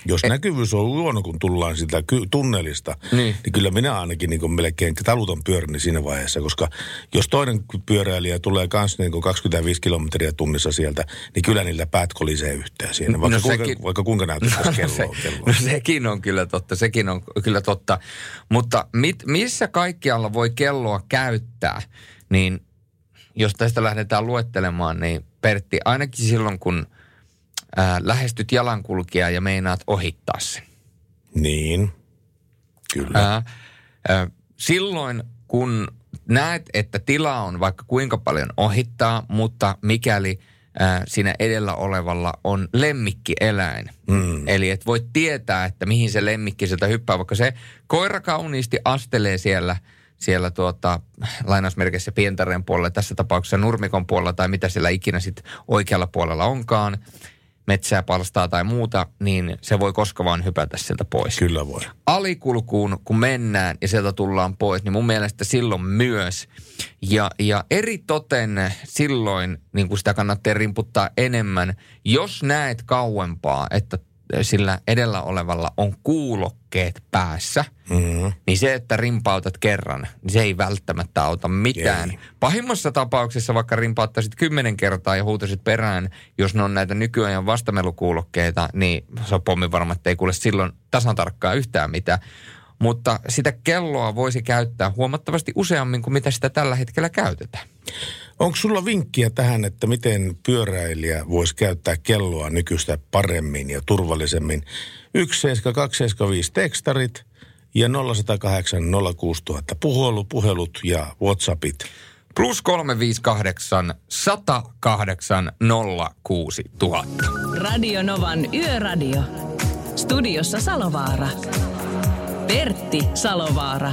Jos e- näkyvyys on huono, kun tullaan sitä ky- tunnelista, niin. niin kyllä minä ainakin niin melkein talutan pyöräni siinä vaiheessa, koska jos toinen pyöräilijä tulee kanssa niin 25 kilometriä tunnissa sieltä, niin kyllä niillä päät kolisee yhteen siinä, vaikka, no kuinka, sekin, vaikka kuinka näyttäisi no, kello, se. No sekin on kyllä totta, sekin on kyllä totta. Mutta mit, missä kaikkialla voi kelloa käyttää, niin jos tästä lähdetään luettelemaan, niin Pertti, ainakin silloin kun – ää, lähestyt jalankulkijaa ja meinaat ohittaa sen. Niin, kyllä. Ää, ää, silloin kun näet, että tila on vaikka kuinka paljon ohittaa, mutta mikäli ää, siinä edellä olevalla on lemmikkieläin. Mm. Eli et voi tietää, että mihin se lemmikki sieltä hyppää, vaikka se koira kauniisti astelee siellä – siellä tuota, lainausmerkeissä pientaren puolella, tässä tapauksessa nurmikon puolella tai mitä siellä ikinä sitten oikealla puolella onkaan, metsää, palstaa tai muuta, niin se voi koska vaan hypätä sieltä pois. Kyllä voi. Alikulkuun, kun mennään ja sieltä tullaan pois, niin mun mielestä silloin myös. Ja, ja eri toten silloin niin kuin sitä kannattaa rimputtaa enemmän, jos näet kauempaa, että sillä edellä olevalla on kuulokkeet päässä, mm-hmm. niin se, että rimpautat kerran, niin se ei välttämättä auta mitään. Ei. Pahimmassa tapauksessa vaikka rimpauttaisit kymmenen kertaa ja huutasit perään, jos ne on näitä nykyajan vastamelukuulokkeita, niin se on pommi varma, että ei kuule silloin tasan tarkkaan yhtään mitään. Mutta sitä kelloa voisi käyttää huomattavasti useammin kuin mitä sitä tällä hetkellä käytetään. Onko sulla vinkkiä tähän, että miten pyöräilijä voisi käyttää kelloa nykyistä paremmin ja turvallisemmin? 17275 tekstarit ja 0108 06000 puhelu, puhelut ja Whatsappit. Plus 358 108 06000. Radio Novan Yöradio. Studiossa Salovaara. Pertti Salovaara.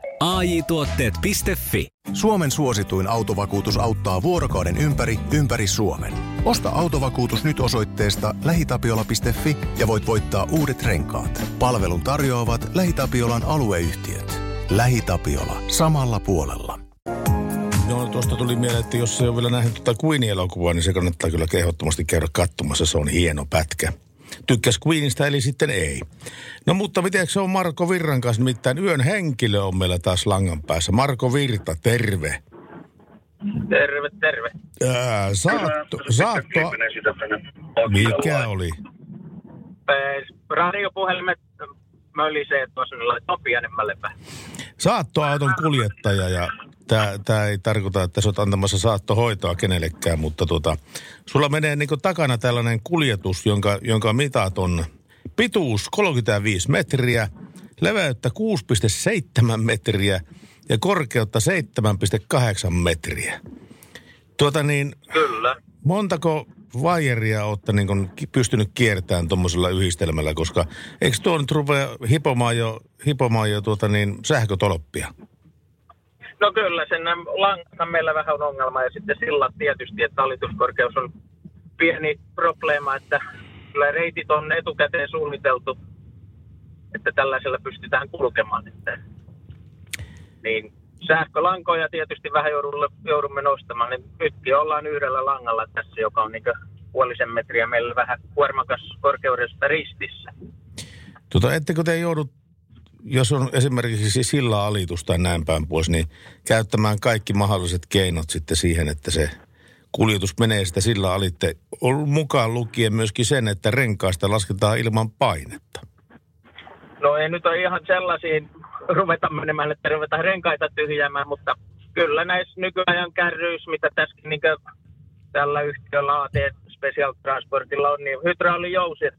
AJ-tuotteet.fi Suomen suosituin autovakuutus auttaa vuorokauden ympäri, ympäri Suomen. Osta autovakuutus nyt osoitteesta lähitapiola.fi ja voit voittaa uudet renkaat. Palvelun tarjoavat LähiTapiolan alueyhtiöt. LähiTapiola. Samalla puolella. No tuosta tuli mieleen, että jos ei ole vielä nähnyt tuota Queen-elokuvaa, niin se kannattaa kyllä kehottomasti käydä katsomassa. Se on hieno pätkä. Tykkäs Queenista, eli sitten ei. No mutta miten se on Marko Virran kanssa? Nimittäin yön henkilö on meillä taas langan päässä. Marko Virta, terve. Terve, terve. Ää, saatto, saatto, mikä oli? Radiopuhelimet mölisee tuossa niin pienemmälle vähän. Saattoauton kuljettaja ja tämä ei tarkoita, että sä oot antamassa saattohoitoa kenellekään, mutta tota, sulla menee niinku takana tällainen kuljetus, jonka, jonka mitat on pituus 35 metriä, leveyttä 6,7 metriä ja korkeutta 7,8 metriä. Tuota niin, Kyllä. montako vaijeria olette niin kun pystynyt kiertämään tuommoisella yhdistelmällä, koska eikö tuo nyt rupea hipomaan jo, hipomaan jo tuota niin, sähkötolppia? No kyllä, sen langan meillä vähän on ongelma ja sitten sillat tietysti, että alituskorkeus on pieni probleema, että kyllä reitit on etukäteen suunniteltu, että tällaisella pystytään kulkemaan. Että, niin sähkölankoja tietysti vähän joudumme, joudumme nostamaan, niin nytkin ollaan yhdellä langalla tässä, joka on niin puolisen metriä meillä vähän kuormakas korkeudesta ristissä. Tota, ettekö te joudu, jos on esimerkiksi sillä alitus tai näin päin pois, niin käyttämään kaikki mahdolliset keinot sitten siihen, että se kuljetus menee sitä sillä alitte. On mukaan lukien myöskin sen, että renkaista lasketaan ilman painetta. No ei nyt ole ihan sellaisiin ruveta menemään, että ruvetaan renkaita tyhjäämään, mutta kyllä näissä nykyajan kärryissä, mitä tässäkin niin tällä yhtiöllä AT Special Transportilla on, niin hydraulijouset,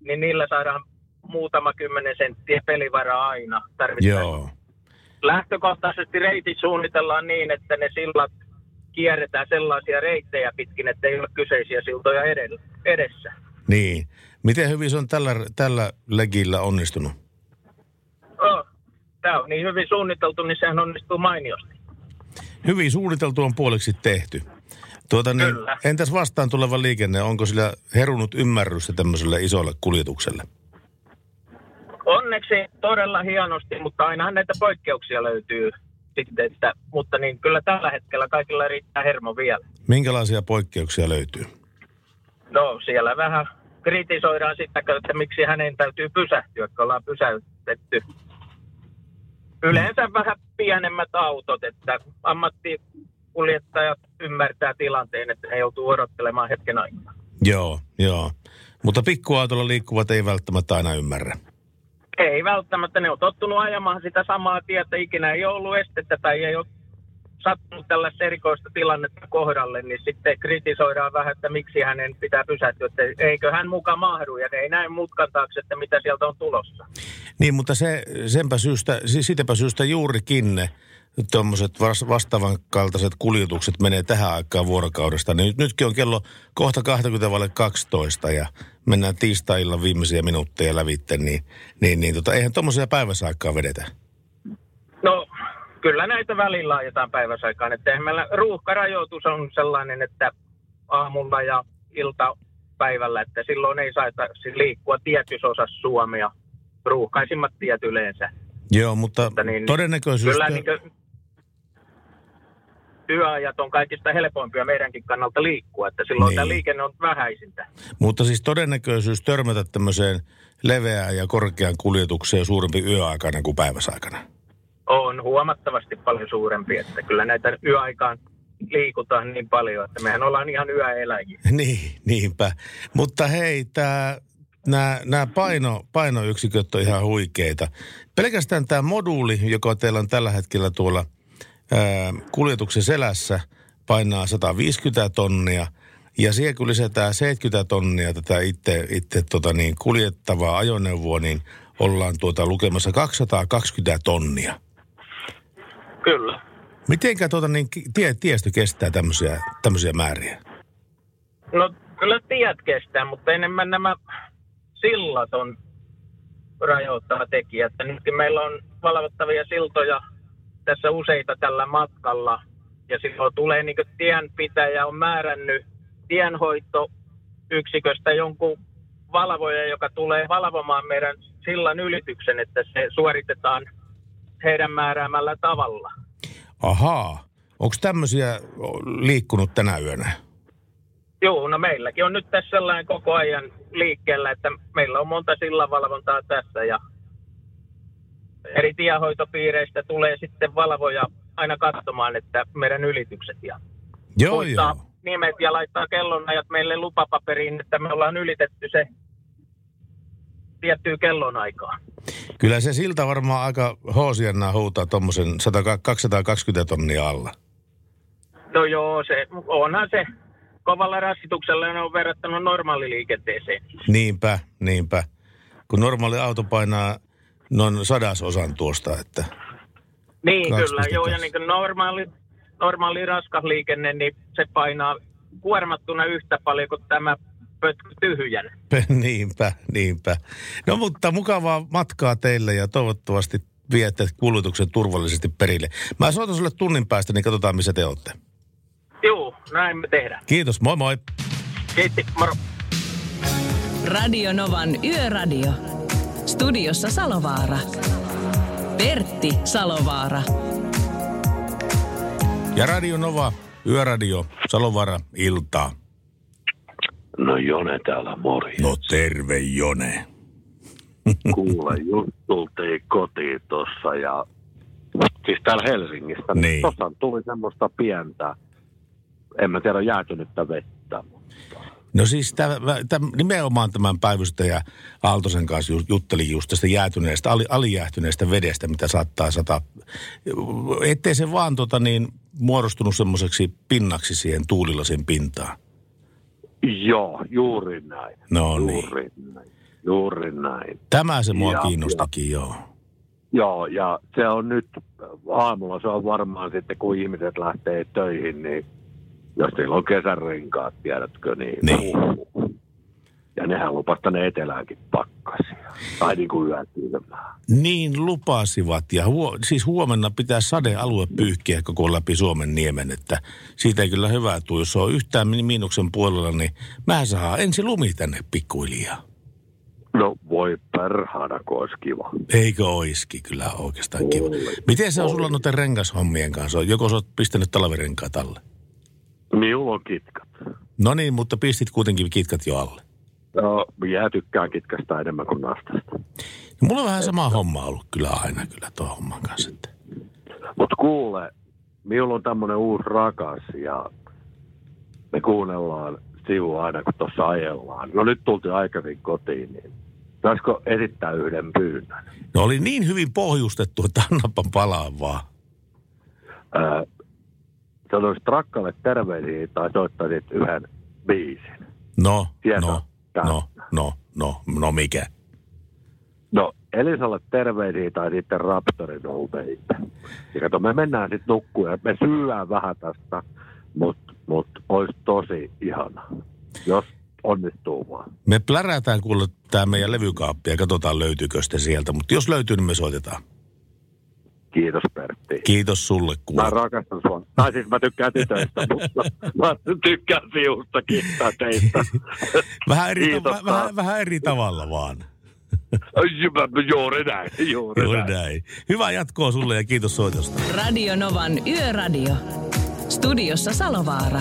niin niillä saadaan muutama kymmenen senttiä pelivaraa aina tarvitaan. Joo. Lähtökohtaisesti reitit suunnitellaan niin, että ne sillat kierretään sellaisia reittejä pitkin, että ei ole kyseisiä siltoja edessä. Niin. Miten hyvin se on tällä, tällä legillä onnistunut? Oh, tämä on niin hyvin suunniteltu, niin sehän onnistuu mainiosti. Hyvin suunniteltu on puoliksi tehty. Tuota niin, Kyllä. entäs vastaan tuleva liikenne, onko sillä herunut ymmärrystä tämmöiselle isolle kuljetukselle? Onneksi todella hienosti, mutta ainahan näitä poikkeuksia löytyy sitten, että, mutta niin kyllä tällä hetkellä kaikilla riittää hermo vielä. Minkälaisia poikkeuksia löytyy? No siellä vähän kritisoidaan sitä, että miksi hänen täytyy pysähtyä, kun ollaan pysäytetty. Yleensä vähän pienemmät autot, että ammattikuljettajat ymmärtää tilanteen, että he joutuu odottelemaan hetken aikaa. Joo, joo. Mutta pikkuautolla liikkuvat ei välttämättä aina ymmärrä. Ei välttämättä, ne on tottunut ajamaan sitä samaa tietä, ikinä ei ollut estettä tai ei ole sattunut tällaista erikoista tilannetta kohdalle, niin sitten kritisoidaan vähän, että miksi hänen pitää pysähtyä, että eikö hän muka mahdu ja ne ei näe mutkan taakse, että mitä sieltä on tulossa. Niin, mutta se, senpä syystä, si- sitäpä syystä juurikin tuommoiset vastaavan kaltaiset kuljetukset menee tähän aikaan vuorokaudesta. Niin nyt, nytkin on kello kohta 20 vaille 12 ja mennään tiistai-illan viimeisiä minuutteja lävitte, niin, niin, niin tota, eihän tuommoisia päiväsaikaa vedetä. No, kyllä näitä välillä ajetaan päiväsaikaan. Että meillä ruuhkarajoitus on sellainen, että aamulla ja iltapäivällä, että silloin ei saisi liikkua tietyssä osassa Suomea. Ruuhkaisimmat tiet yleensä. Joo, mutta Mutta niin, todennäköisyys... Kyllä niin kuin, työajat on kaikista helpoimpia meidänkin kannalta liikkua, että silloin Niin. tämä liikenne on vähäisintä. Mutta siis todennäköisyys törmätä tämmöiseen leveään ja korkeaan kuljetukseen suurempi yöaikana kuin päiväsaikana. On huomattavasti paljon suurempi, että kyllä näitä yöaikaan liikutaan niin paljon, että mehän ollaan ihan yöeläjiä. Niin, niinpä. Mutta hei, tää, nämä, nämä paino, painoyksiköt on ihan huikeita. Pelkästään tämä moduuli, joka teillä on tällä hetkellä tuolla kuljetuksen selässä, painaa 150 tonnia. Ja siihen kun lisätään 70 tonnia tätä itse, itse tota niin, kuljettavaa ajoneuvoa, niin ollaan tuota lukemassa 220 tonnia. Kyllä. Mitenkä tuota niin, tie, tiestö kestää tämmöisiä, tämmöisiä määriä? No kyllä tiet kestää, mutta enemmän nämä sillat on rajoittava tekijä. Että nytkin meillä on valvottavia siltoja tässä useita tällä matkalla. Ja silloin tulee niin tienpitäjä on määrännyt tienhoitoyksiköstä jonkun valvoja, joka tulee valvomaan meidän sillan ylityksen, että se suoritetaan heidän määräämällä tavalla. Ahaa. Onko tämmöisiä liikkunut tänä yönä? Joo, no meilläkin on nyt tässä sellainen koko ajan liikkeellä, että meillä on monta sillavalvontaa tässä ja eri tiehoitopiireistä tulee sitten valvoja aina katsomaan, että meidän ylitykset ja Joo, muistaa joo. nimet ja laittaa kellonajat meille lupapaperiin, että me ollaan ylitetty se tiettyä kellonaikaa. Kyllä se siltä varmaan aika hoosiannaa huutaa tuommoisen 220 tonnia alla. No joo, se, onhan se kovalla rassituksella ne on verrattuna normaaliliikenteeseen. Niinpä, niinpä. Kun normaali auto painaa noin sadasosan tuosta, että Niin, 2,2. kyllä. Joo, ja niin kuin normaali, normaali raskas liikenne, niin se painaa kuormattuna yhtä paljon kuin tämä pötkö tyhjän. niinpä, niinpä. No mutta mukavaa matkaa teille ja toivottavasti viette kulutuksen turvallisesti perille. Mä soitan sulle tunnin päästä, niin katsotaan missä te olette. Joo, näin me tehdään. Kiitos, moi moi. Kiitti, moro. Radio Novan Yöradio. Studiossa Salovaara. Pertti Salovaara. Ja Radio Nova, Yöradio, Salovara, iltaa. No Jone täällä morjens. No terve Jone. Kuule, just tultiin kotiin tossa ja siis täällä Helsingistä. Niin. Tossa tuli semmoista pientä, en mä tiedä jäätynyttä vettä. No siis täm, täm, nimenomaan tämän päivystäjä Aaltosen kanssa ju- juttelin just tästä jäätyneestä, ali, alijäähtyneestä vedestä, mitä saattaa sata. Ettei se vaan tota niin, muodostunut semmoiseksi pinnaksi siihen tuulilasin pintaan. Joo, juuri näin. No niin. juuri näin. Juuri näin. Tämä se mua Ja- kiinnostakin, joo. Joo, ja se on nyt aamulla, se on varmaan sitten, kun ihmiset lähtee töihin, niin jos niillä on kesärenkaat, tiedätkö, niin... Niin. Ja nehän lupas tänne eteläänkin pakkasia. Tai niin kuin. Niin lupasivat ja huo, siis huomenna pitää sadealue pyyhkiä koko läpi Suomen niemen, että siitä ei kyllä hyvää tule. Jos on yhtään mi- miinuksen puolella, niin mä saa ensi lumi tänne pikkuhiljaa. No voi perhana, kun olisi kiva. Eikö oiski kyllä oikeastaan kiva. Miten se on sulla noiden rengashommien kanssa? Joko sä oot pistänyt talvirenkaat alle? Minulla on kitkat. No niin, mutta pistit kuitenkin kitkat jo alle. No, jää tykkään kitkasta enemmän kuin nastasta. No, mulla on vähän sama homma ollut kyllä aina kyllä tuon homman kanssa. Että. Mutta kuule, minulla on tämmöinen uusi rakas ja me kuunnellaan sivua aina, kun tuossa ajellaan. No nyt tultiin aikaisin kotiin, niin saisiko esittää yhden pyynnön? No oli niin hyvin pohjustettu, että annapa palaa vaan. Ää, sanoisit rakkalle terveisiä tai soittaisit yhden biisin. No, Tietää. no, Tää. no, no, no, no mikä? No, Elisalle terveisiä tai sitten Raptorin Baby. Ja kato, me mennään sitten nukkuun ja me syödään vähän tästä, mutta mut olisi tosi ihana, jos onnistuu vaan. Me plärätään kuule tämä meidän levykaappi ja katsotaan löytyykö sitä sieltä, mutta jos löytyy, niin me soitetaan. Kiitos Pertti. Kiitos sulle Mä kuule. rakastan sua. Tai siis mä tykkään tytöistä, mutta mä tykkään siustakin tai teistä. Vähän eri, Kiitos ta- vähän, vähän eri tavalla vaan. Juuri näin, juuri, Juuri näin. näin. Hyvää jatkoa sulle ja kiitos soitosta. Radio Novan Yöradio. Studiossa Salovaara.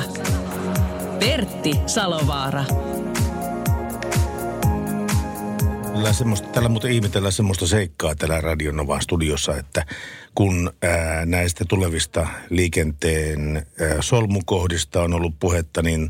Pertti Salovaara. Tällä, semmoista, tällä muuten ihmetellään semmoista seikkaa täällä Radionovan studiossa, että kun ää, näistä tulevista liikenteen ää, solmukohdista on ollut puhetta, niin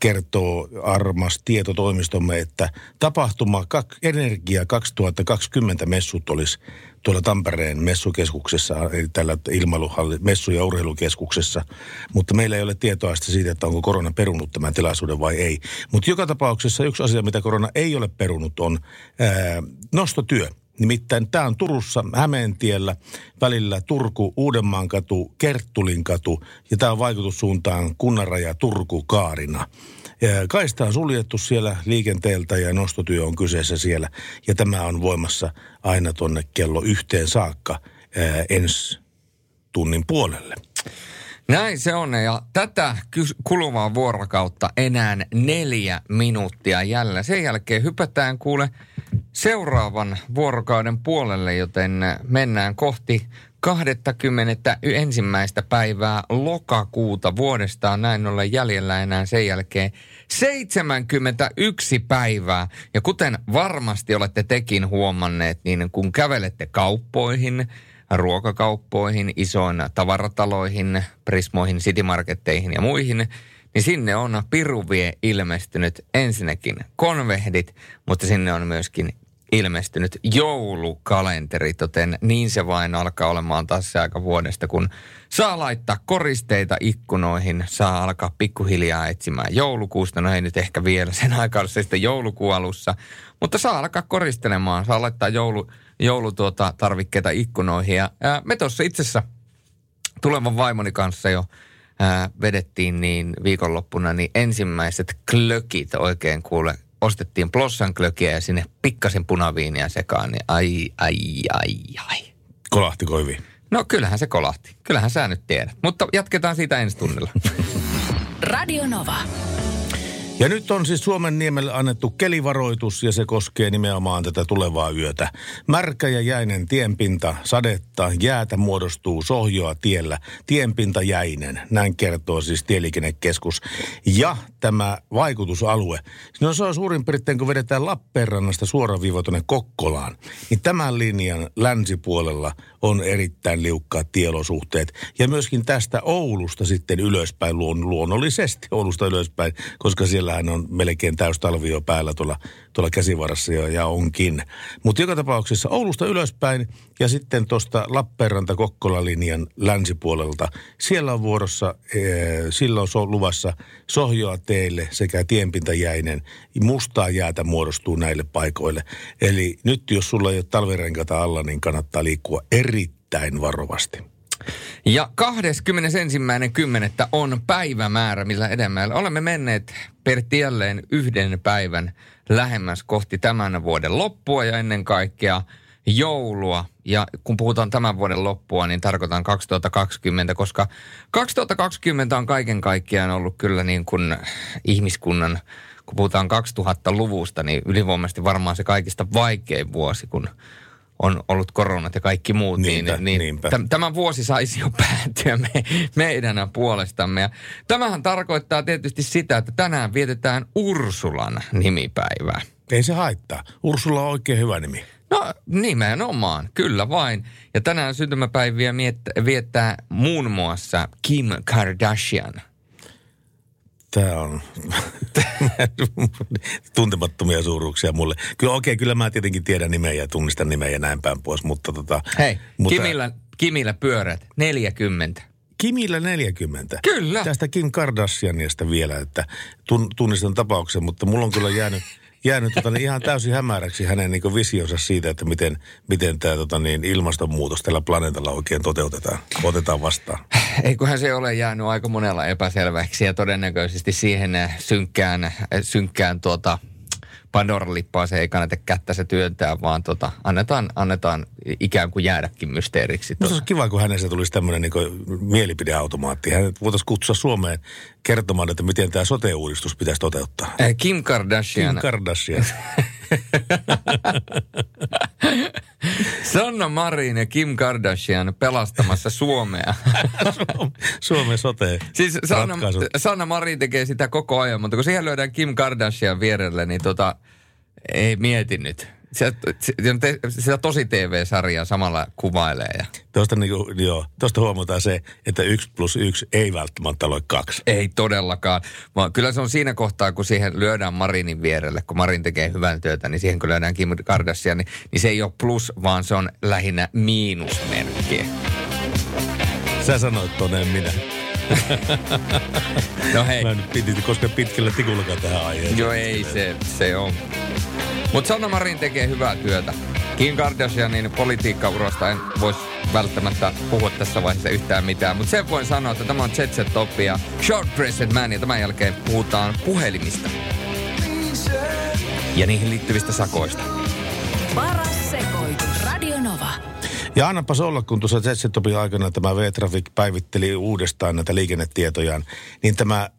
kertoo armas tietotoimistomme, että tapahtuma kak- Energia 2020 messut olisi tuolla Tampereen messukeskuksessa, eli tällä ilmailuhalli, messu- ja urheilukeskuksessa, mutta meillä ei ole tietoa siitä, että onko korona perunut tämän tilaisuuden vai ei. Mutta joka tapauksessa yksi asia, mitä korona ei ole perunut, on ää, nostotyö. Nimittäin tämä on Turussa Hämeentiellä välillä Turku, Uudenmaankatu, Kerttulinkatu ja tämä on vaikutussuuntaan Kunnanraja Turku Kaarina. Kaista on suljettu siellä liikenteeltä ja nostotyö on kyseessä siellä ja tämä on voimassa aina tuonne kello yhteen saakka ensi tunnin puolelle. Näin se on ja tätä kuluvaa vuorokautta enää neljä minuuttia jälleen. Sen jälkeen hypätään kuule seuraavan vuorokauden puolelle, joten mennään kohti ensimmäistä päivää lokakuuta vuodesta on näin ollen jäljellä enää sen jälkeen 71 päivää. Ja kuten varmasti olette tekin huomanneet, niin kun kävelette kauppoihin, ruokakauppoihin, isoin tavarataloihin, prismoihin, citymarketteihin ja muihin, niin sinne on piruvie ilmestynyt ensinnäkin konvehdit, mutta sinne on myöskin ilmestynyt joulukalenteri, joten niin se vain alkaa olemaan taas se aika vuodesta, kun saa laittaa koristeita ikkunoihin, saa alkaa pikkuhiljaa etsimään joulukuusta. No ei nyt ehkä vielä sen aikaa se sitten joulukuun alussa, mutta saa alkaa koristelemaan, saa laittaa joulu, joulutuota tarvikkeita ikkunoihin. Ja, ää, me tuossa itse asiassa tulevan vaimoni kanssa jo vedettiin niin viikonloppuna niin ensimmäiset klökit oikein kuule ostettiin plossan klökiä ja sinne pikkasen punaviiniä sekaan, niin ai, ai, ai, ai. Kolahtiko hyvin? No kyllähän se kolahti. Kyllähän sä nyt tiedät. Mutta jatketaan siitä ensi tunnilla. Radio Nova. Ja nyt on siis Suomen niemelle annettu kelivaroitus ja se koskee nimenomaan tätä tulevaa yötä. Märkä ja jäinen tienpinta, sadetta, jäätä muodostuu sohjoa tiellä. Tienpinta jäinen, näin kertoo siis Tieliikennekeskus. Ja tämä vaikutusalue, no se on suurin piirtein kun vedetään Lappeenrannasta suoraviiva tuonne Kokkolaan, niin tämän linjan länsipuolella on erittäin liukkaat tielosuhteet. Ja myöskin tästä Oulusta sitten ylöspäin luon, luonnollisesti Oulusta ylöspäin, koska siellähän on melkein täys talvi jo päällä tuolla, tuolla käsivarassa ja, ja onkin. Mutta joka tapauksessa Oulusta ylöspäin ja sitten tuosta Lappeenranta-Kokkola-linjan länsipuolelta. Siellä on vuorossa, ee, sillä on luvassa sohjoa teille sekä tienpintajäinen. Mustaa jäätä muodostuu näille paikoille. Eli nyt jos sulla ei ole talvirenkata alla, niin kannattaa liikkua erittäin varovasti. Ja 21.10. on päivämäärä, millä edemmällä olemme menneet jälleen yhden päivän lähemmäs kohti tämän vuoden loppua ja ennen kaikkea joulua. Ja kun puhutaan tämän vuoden loppua, niin tarkoitan 2020, koska 2020 on kaiken kaikkiaan ollut kyllä niin kuin ihmiskunnan, kun puhutaan 2000-luvusta, niin ylivoimaisesti varmaan se kaikista vaikein vuosi, kun on ollut koronat ja kaikki muut, Niinpä, niin, niin täm- tämä vuosi saisi jo päättyä me, meidän puolestamme. Ja tämähän tarkoittaa tietysti sitä, että tänään vietetään Ursulan nimipäivää. Ei se haittaa. Ursula on oikein hyvä nimi. No nimenomaan, kyllä vain. Ja tänään syntymäpäiviä miet- viettää muun muassa Kim Kardashian. Tämä on tuntemattomia suuruuksia mulle. Kyllä okei, kyllä mä tietenkin tiedän nimeä ja tunnistan nimeä ja näin päin pois, mutta tota... Hei, mutta Kimillä, Kimillä pyörät 40. Kimillä 40. Kyllä. Tästä Kim Kardashianista vielä, että tun, tunnistan tapauksen, mutta mulla on kyllä jäänyt, jäänyt tota, niin ihan täysin hämäräksi hänen niin visionsa siitä, että miten, miten tämä tota, niin, ilmastonmuutos tällä planeetalla oikein toteutetaan, otetaan vastaan. Eiköhän se ole jäänyt aika monella epäselväksi ja todennäköisesti siihen äh, synkkään, äh, synkkään tuota Pandoran lippaa se ei kannata kättä se työntää, vaan tota, annetaan, annetaan ikään kuin jäädäkin mysteeriksi. Musta olisi kiva, kun hänestä tulisi tämmöinen niin mielipideautomaatti. Hänet voitaisiin kutsua Suomeen kertomaan, että miten tämä sote-uudistus pitäisi toteuttaa. Äh, Kim Kardashian. Kim Kardashian. Sanna Marin ja Kim Kardashian pelastamassa Suomea. Suomen sote Siis Sanna. Sanna Marin tekee sitä koko ajan, mutta kun siihen lyödään Kim Kardashian vierelle, niin tota, ei mieti nyt. Sitä, sitä tosi TV-sarjaa samalla kuvailee. Ja. Tuosta, niin kuin, joo, tuosta huomataan se, että yksi plus yksi ei välttämättä ole kaksi. Ei todellakaan, vaan kyllä se on siinä kohtaa, kun siihen lyödään Marinin vierelle, kun Marin tekee hyvän työtä, niin siihen kun lyödään Kim Kardashian, niin, niin se ei ole plus, vaan se on lähinnä miinusmerkki. Sä sanoit toneen minä. No hei. Mä nyt piti koska pitkällä tikullakaan tähän aiheeseen. Joo, ei se, se on. Mutta Sanna Marin tekee hyvää työtä. Kim Kardashianin politiikkaurasta en voisi välttämättä puhua tässä vaiheessa yhtään mitään, mutta sen voin sanoa, että tämä on Jet Set Top ja Short Dressed Man ja tämän jälkeen puhutaan puhelimista. Ja niihin liittyvistä sakoista. Paras sekoitus. Radio Nova. Ja annapas olla, kun tuossa Jetsetopin aikana tämä V-Traffic päivitteli uudestaan näitä liikennetietojaan, niin tämä ää,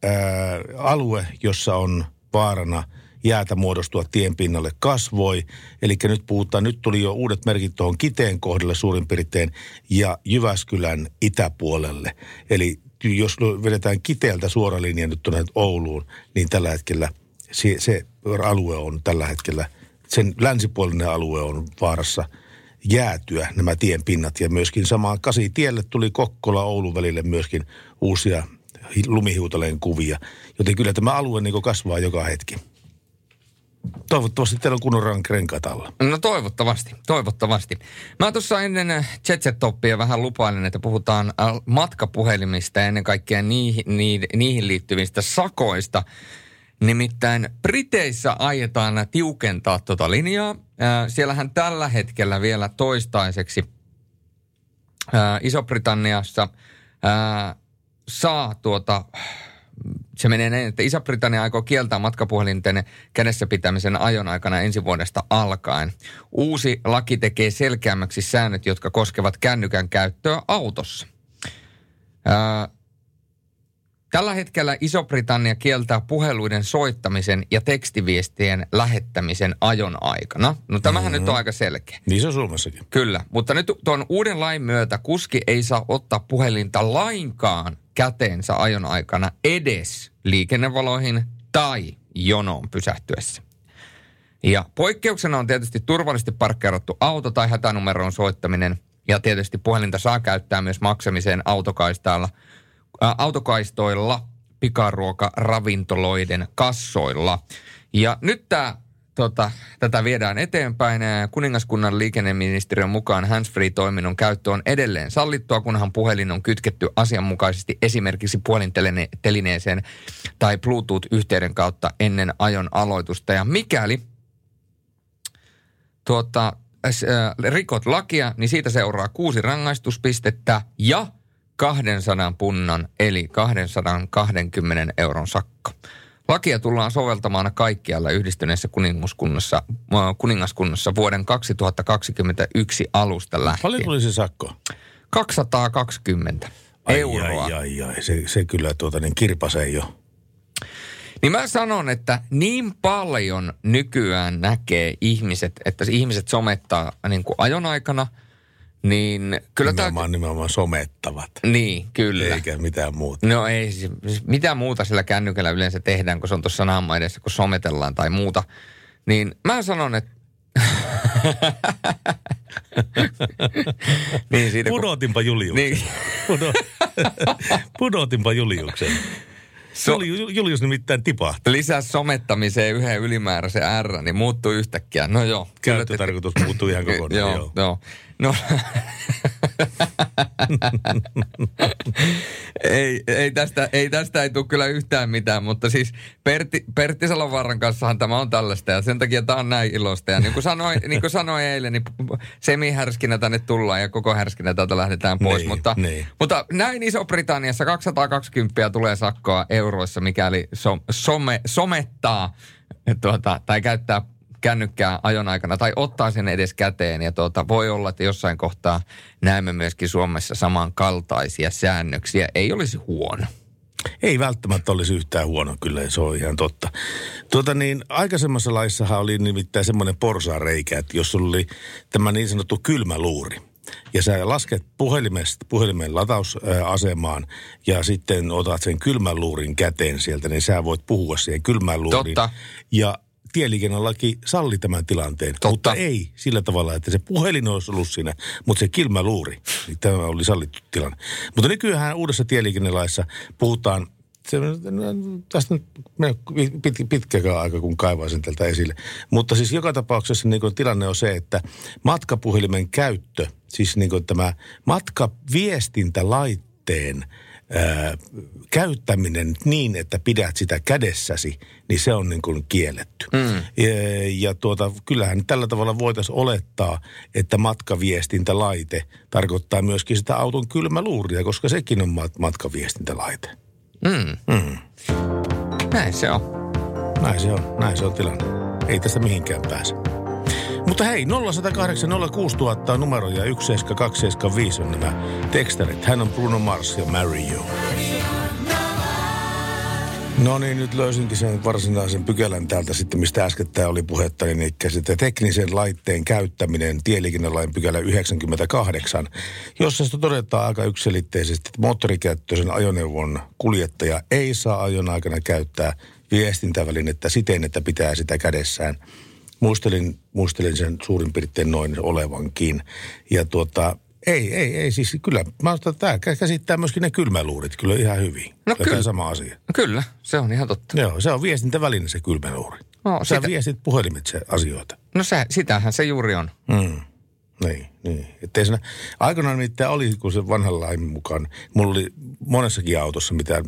alue, jossa on vaarana jäätä muodostua tien pinnalle kasvoi. Eli nyt puhutaan, nyt tuli jo uudet merkit tuohon Kiteen kohdalle suurin piirtein ja Jyväskylän itäpuolelle. Eli jos vedetään Kiteeltä suora linja nyt tuonne Ouluun, niin tällä hetkellä se, se alue on tällä hetkellä, sen länsipuolinen alue on vaarassa jäätyä nämä tien pinnat. Ja myöskin samaan tielle tuli Kokkola-Oulun välille myöskin uusia lumihiutaleen kuvia. Joten kyllä tämä alue niin kasvaa joka hetki. Toivottavasti teillä on kunnon renkaat alla. No toivottavasti, toivottavasti. Mä tuossa ennen Jetset-toppia vähän lupailen, että puhutaan äh, matkapuhelimista ja ennen kaikkea niihin, niihin, niihin liittyvistä sakoista. Nimittäin Briteissä aietaan tiukentaa tuota linjaa. Äh, siellähän tällä hetkellä vielä toistaiseksi äh, Iso-Britanniassa saa tuota se menee näin, että Iso-Britannia aikoo kieltää matkapuhelinten kädessä pitämisen ajon aikana ensi vuodesta alkaen. Uusi laki tekee selkeämmäksi säännöt, jotka koskevat kännykän käyttöä autossa. Ää, Tällä hetkellä Iso-Britannia kieltää puheluiden soittamisen ja tekstiviestien lähettämisen ajon aikana. No tämähän mm-hmm. nyt on aika selkeä. Niin se on Suomessakin. Kyllä, mutta nyt tuon uuden lain myötä kuski ei saa ottaa puhelinta lainkaan käteensä ajon aikana edes liikennevaloihin tai jonoon pysähtyessä. Ja poikkeuksena on tietysti turvallisesti parkkeerattu auto tai hätänumeroon soittaminen. Ja tietysti puhelinta saa käyttää myös maksamiseen autokaistailla – autokaistoilla, pikaruoka, ravintoloiden kassoilla. Ja nyt tämä tota, tätä viedään eteenpäin. Kuningaskunnan liikenneministeriön mukaan handsfree-toiminnon käyttö on edelleen sallittua, kunhan puhelin on kytketty asianmukaisesti esimerkiksi puolintelineeseen tai Bluetooth-yhteyden kautta ennen ajon aloitusta. Ja mikäli tuota, äh, rikot lakia, niin siitä seuraa kuusi rangaistuspistettä ja – 200 punnan eli 220 euron sakko. Lakia tullaan soveltamaan kaikkialla yhdistyneessä kuningaskunnassa, kuningaskunnassa vuoden 2021 alusta lähtien. Paljon tuli se sakko? 220 ai, euroa. Ai, ai, ai. Se, se kyllä tuota, niin kirpasee jo. Niin mä sanon, että niin paljon nykyään näkee ihmiset, että ihmiset somettaa niin kuin ajon aikana – niin kyllä nimenomaan, tämä... nimenomaan somettavat. Niin, kyllä. Eikä mitään muuta. No ei, siis, siis mitään muuta sillä kännykällä yleensä tehdään, kun se on tuossa naamma edessä, kun sometellaan tai muuta. Niin mä sanon, että niin siitä, Pudotinpa Juliuksen. Niin. Pudotinpa Juliuksen. So, Julius nimittäin tipahti. Lisää somettamiseen yhden ylimääräisen R, niin muuttuu yhtäkkiä. No joo. Käyttötarkoitus muuttuu ihan kokonaan. joo, joo. joo. No, ei, ei, tästä, ei tästä ei tule kyllä yhtään mitään, mutta siis Pertti, Pertti Salovaaran kanssahan tämä on tällaista ja sen takia tämä on näin ilosta. Ja niin kuin sanoin, niin kuin sanoin eilen, niin semihärskinä tänne tullaan ja koko härskinä täältä lähdetään pois. Niin, mutta, niin. mutta näin Iso-Britanniassa 220 tulee sakkoa euroissa, mikäli so, some, somettaa tuota, tai käyttää kännykkää ajon aikana tai ottaa sen edes käteen. Ja tuota, voi olla, että jossain kohtaa näemme myöskin Suomessa samankaltaisia säännöksiä. Ei olisi huono. Ei välttämättä olisi yhtään huono, kyllä se on ihan totta. Tuota niin, aikaisemmassa laissahan oli nimittäin semmoinen porsaareikä, että jos oli tämä niin sanottu kylmäluuri, ja sä lasket puhelimesta, puhelimen latausasemaan ja sitten otat sen kylmän luurin käteen sieltä, niin sä voit puhua siihen kylmän luuriin. Totta. Ja tieliikennelaki salli tämän tilanteen. Totta. Mutta ei sillä tavalla, että se puhelin olisi ollut siinä, mutta se kilmäluuri, niin tämä oli sallittu tilanne. Mutta nykyään uudessa tieliikennelaissa puhutaan se, tästä pit, pitkä aika, kun kaivaisin tältä esille. Mutta siis joka tapauksessa niin tilanne on se, että matkapuhelimen käyttö, siis niin tämä matkaviestintälaitteen ää, käyttäminen niin, että pidät sitä kädessäsi, niin se on niin kuin kielletty. Mm. Ja, ja tuota, kyllähän tällä tavalla voitaisiin olettaa, että matkaviestintälaite tarkoittaa myöskin sitä auton kylmäluuria, koska sekin on mat- matkaviestintälaite. Mm. Mm. Näin se on. Näin se on, näin se on tilanne. Ei tästä mihinkään pääse. Mutta hei, 0108 06000 on numero ja 17275 on nämä tekstarit. Hän on Bruno Mars ja Marry You. No niin, nyt löysinkin sen varsinaisen pykälän täältä sitten, mistä äsken tämä oli puhetta, niin sitten teknisen laitteen käyttäminen, tieliikennelain pykälä 98, jossa sitten todetaan aika yksilitteisesti, että moottorikäyttöisen ajoneuvon kuljettaja ei saa ajon aikana käyttää viestintävälinettä siten, että pitää sitä kädessään. Muistelin, muistelin sen suurin piirtein noin olevankin. Ja tuota, ei, ei, ei. Siis kyllä, mä ostan, että tämä käsittää myöskin ne kylmäluurit kyllä ihan hyvin. No kyllä. sama asia. Kyllä, se on ihan totta. Joo, se on viestintäväline se kylmäluuri. No, Sä sitä- viestit puhelimitse asioita. No se, sitähän se juuri on. Mm. Niin, niin. Että siinä, aikanaan nimittäin oli, kun se vanhan lain mukaan, mulla oli monessakin autossa, mitä,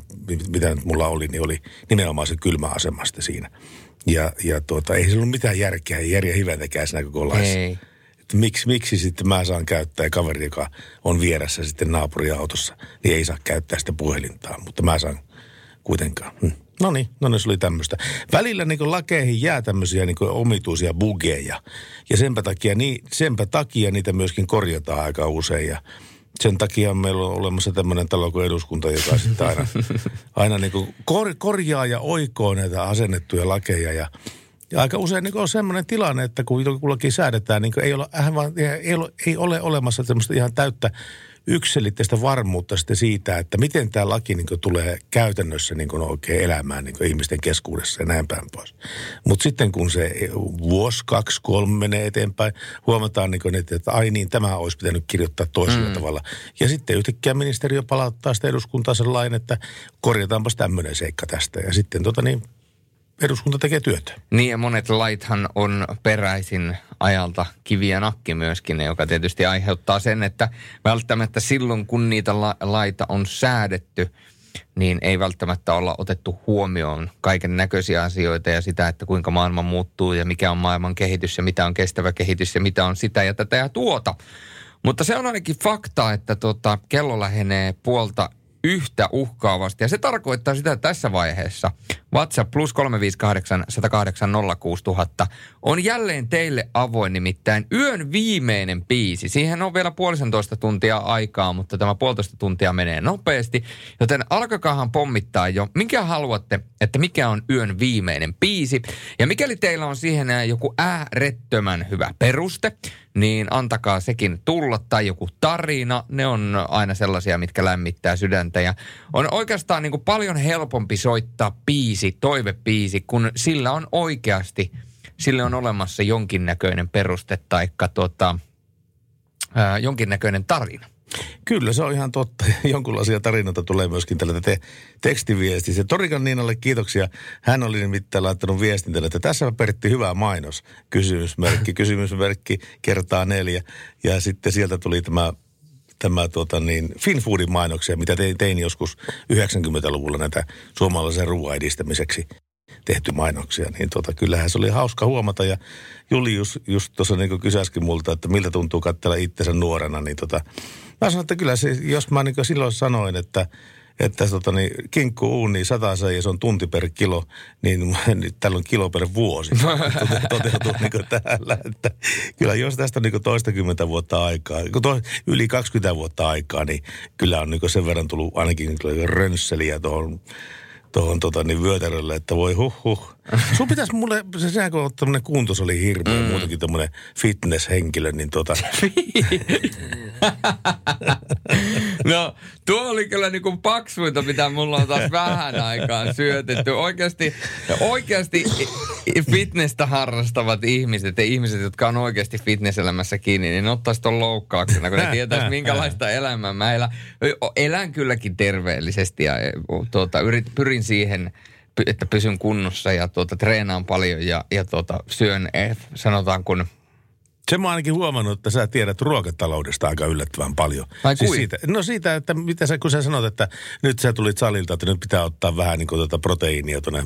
mitä nyt mulla oli, niin oli nimenomaan se kylmäasemasta siinä. Ja, ja tuota, ei sillä ollut mitään järkeä, ei järjä hiventäkään siinä koko laissa. Ei. Että miksi, miksi sitten mä saan käyttää ja kaveri, joka on vieressä sitten naapuriautossa, niin ei saa käyttää sitä puhelintaan, mutta mä saan kuitenkaan. Hm. No niin, no niin, se oli tämmöistä. Välillä niin lakeihin jää tämmöisiä niin omituisia bugeja. Ja senpä takia, niin, senpä takia niitä myöskin korjataan aika usein. Ja sen takia meillä on olemassa tämmöinen talo kuin eduskunta, joka sitten aina, aina niin kor, korjaa ja oikoo näitä asennettuja lakeja. Ja, ja aika usein niin on semmoinen tilanne, että kun joku laki säädetään, niin ei ole, ei, ole, ei ole olemassa semmoista ihan täyttä yksilitteistä varmuutta sitten siitä, että miten tämä laki niin tulee käytännössä niin oikein elämään niin ihmisten keskuudessa ja näin päin pois. Mutta sitten kun se vuosi, kaksi, kolme menee eteenpäin, huomataan, niin kuin, että, että ai niin, tämä olisi pitänyt kirjoittaa toisella mm. tavalla. Ja sitten yhtäkkiä ministeriö palauttaa sitä eduskuntaa sen lain, että korjataanpas tämmöinen seikka tästä. Ja sitten tota niin, eduskunta tekee työtä. Niin ja monet laithan on peräisin ajalta kivi ja nakki myöskin, joka tietysti aiheuttaa sen, että välttämättä silloin kun niitä la- laita on säädetty, niin ei välttämättä olla otettu huomioon kaiken näköisiä asioita ja sitä, että kuinka maailma muuttuu ja mikä on maailman kehitys ja mitä on kestävä kehitys ja mitä on sitä ja tätä ja tuota. Mutta se on ainakin fakta, että tota, kello lähenee puolta yhtä uhkaavasti. Ja se tarkoittaa sitä että tässä vaiheessa WhatsApp plus 358 108 06000 on jälleen teille avoin nimittäin yön viimeinen biisi. Siihen on vielä puolisentoista tuntia aikaa, mutta tämä puolitoista tuntia menee nopeasti. Joten alkakaahan pommittaa jo, minkä haluatte, että mikä on yön viimeinen biisi. Ja mikäli teillä on siihen joku äärettömän hyvä peruste, niin antakaa sekin tulla tai joku tarina. Ne on aina sellaisia, mitkä lämmittää sydäntä ja on oikeastaan niin kuin paljon helpompi soittaa biisi, toivebiisi, kun sillä on oikeasti, sillä on olemassa jonkinnäköinen peruste tai tota, jonkinnäköinen tarina. Kyllä, se on ihan totta. Jonkunlaisia tarinoita tulee myöskin tällä te- tekstiviestissä. Torikan Niinalle kiitoksia. Hän oli nimittäin laittanut viestin tänne, että tässä Pertti hyvä mainos. Kysymysmerkki, kysymysmerkki kertaa neljä. Ja sitten sieltä tuli tämä tämä tuota niin, Finfoodin mainoksia, mitä tein, tein joskus 90-luvulla näitä suomalaisen ruoan edistämiseksi tehty mainoksia, niin tota, kyllähän se oli hauska huomata. Ja Julius just tuossa niin kysäskin multa, että miltä tuntuu katsella itsensä nuorena, niin tota, mä sanoin, että kyllä se, jos mä niin silloin sanoin, että että tota, niin, kinkku uuni sataa ja se on tunti per kilo, niin nyt tällä on kilo per vuosi. Tote- Toteutuu niin täällä. Että kyllä jos tästä on niin toistakymmentä vuotta aikaa, to, yli 20 vuotta aikaa, niin kyllä on niin sen verran tullut ainakin niin rönsseliä tuohon tuohon tota, niin vyötärölle, että voi huh huh. Sun pitäisi mulle, se sehän kun on tämmöinen kuntos oli hirveä, mm. muutenkin tämmöinen fitness-henkilö, niin tota, No, tuo oli kyllä niin kuin paksuinta, mitä mulla on taas vähän aikaa syötetty. Oikeasti, oikeasti fitnessä harrastavat ihmiset ja ihmiset, jotka on oikeasti fitnesselämässä kiinni, niin ottaisi ton loukkauksena, kun ne tietäisi, minkälaista elämää mä elän. Elän kylläkin terveellisesti ja tuota, yrit, pyrin siihen, että pysyn kunnossa ja tuota, treenaan paljon ja, ja tuota, syön, eh, sanotaan kun Se mä ainakin huomannut, että sä tiedät ruokataloudesta aika yllättävän paljon. Ai siis kuin? siitä, no siitä, että mitä sä, kun sä sanot, että nyt sä tulit salilta, että nyt pitää ottaa vähän niin kuin tuota proteiinia tuonne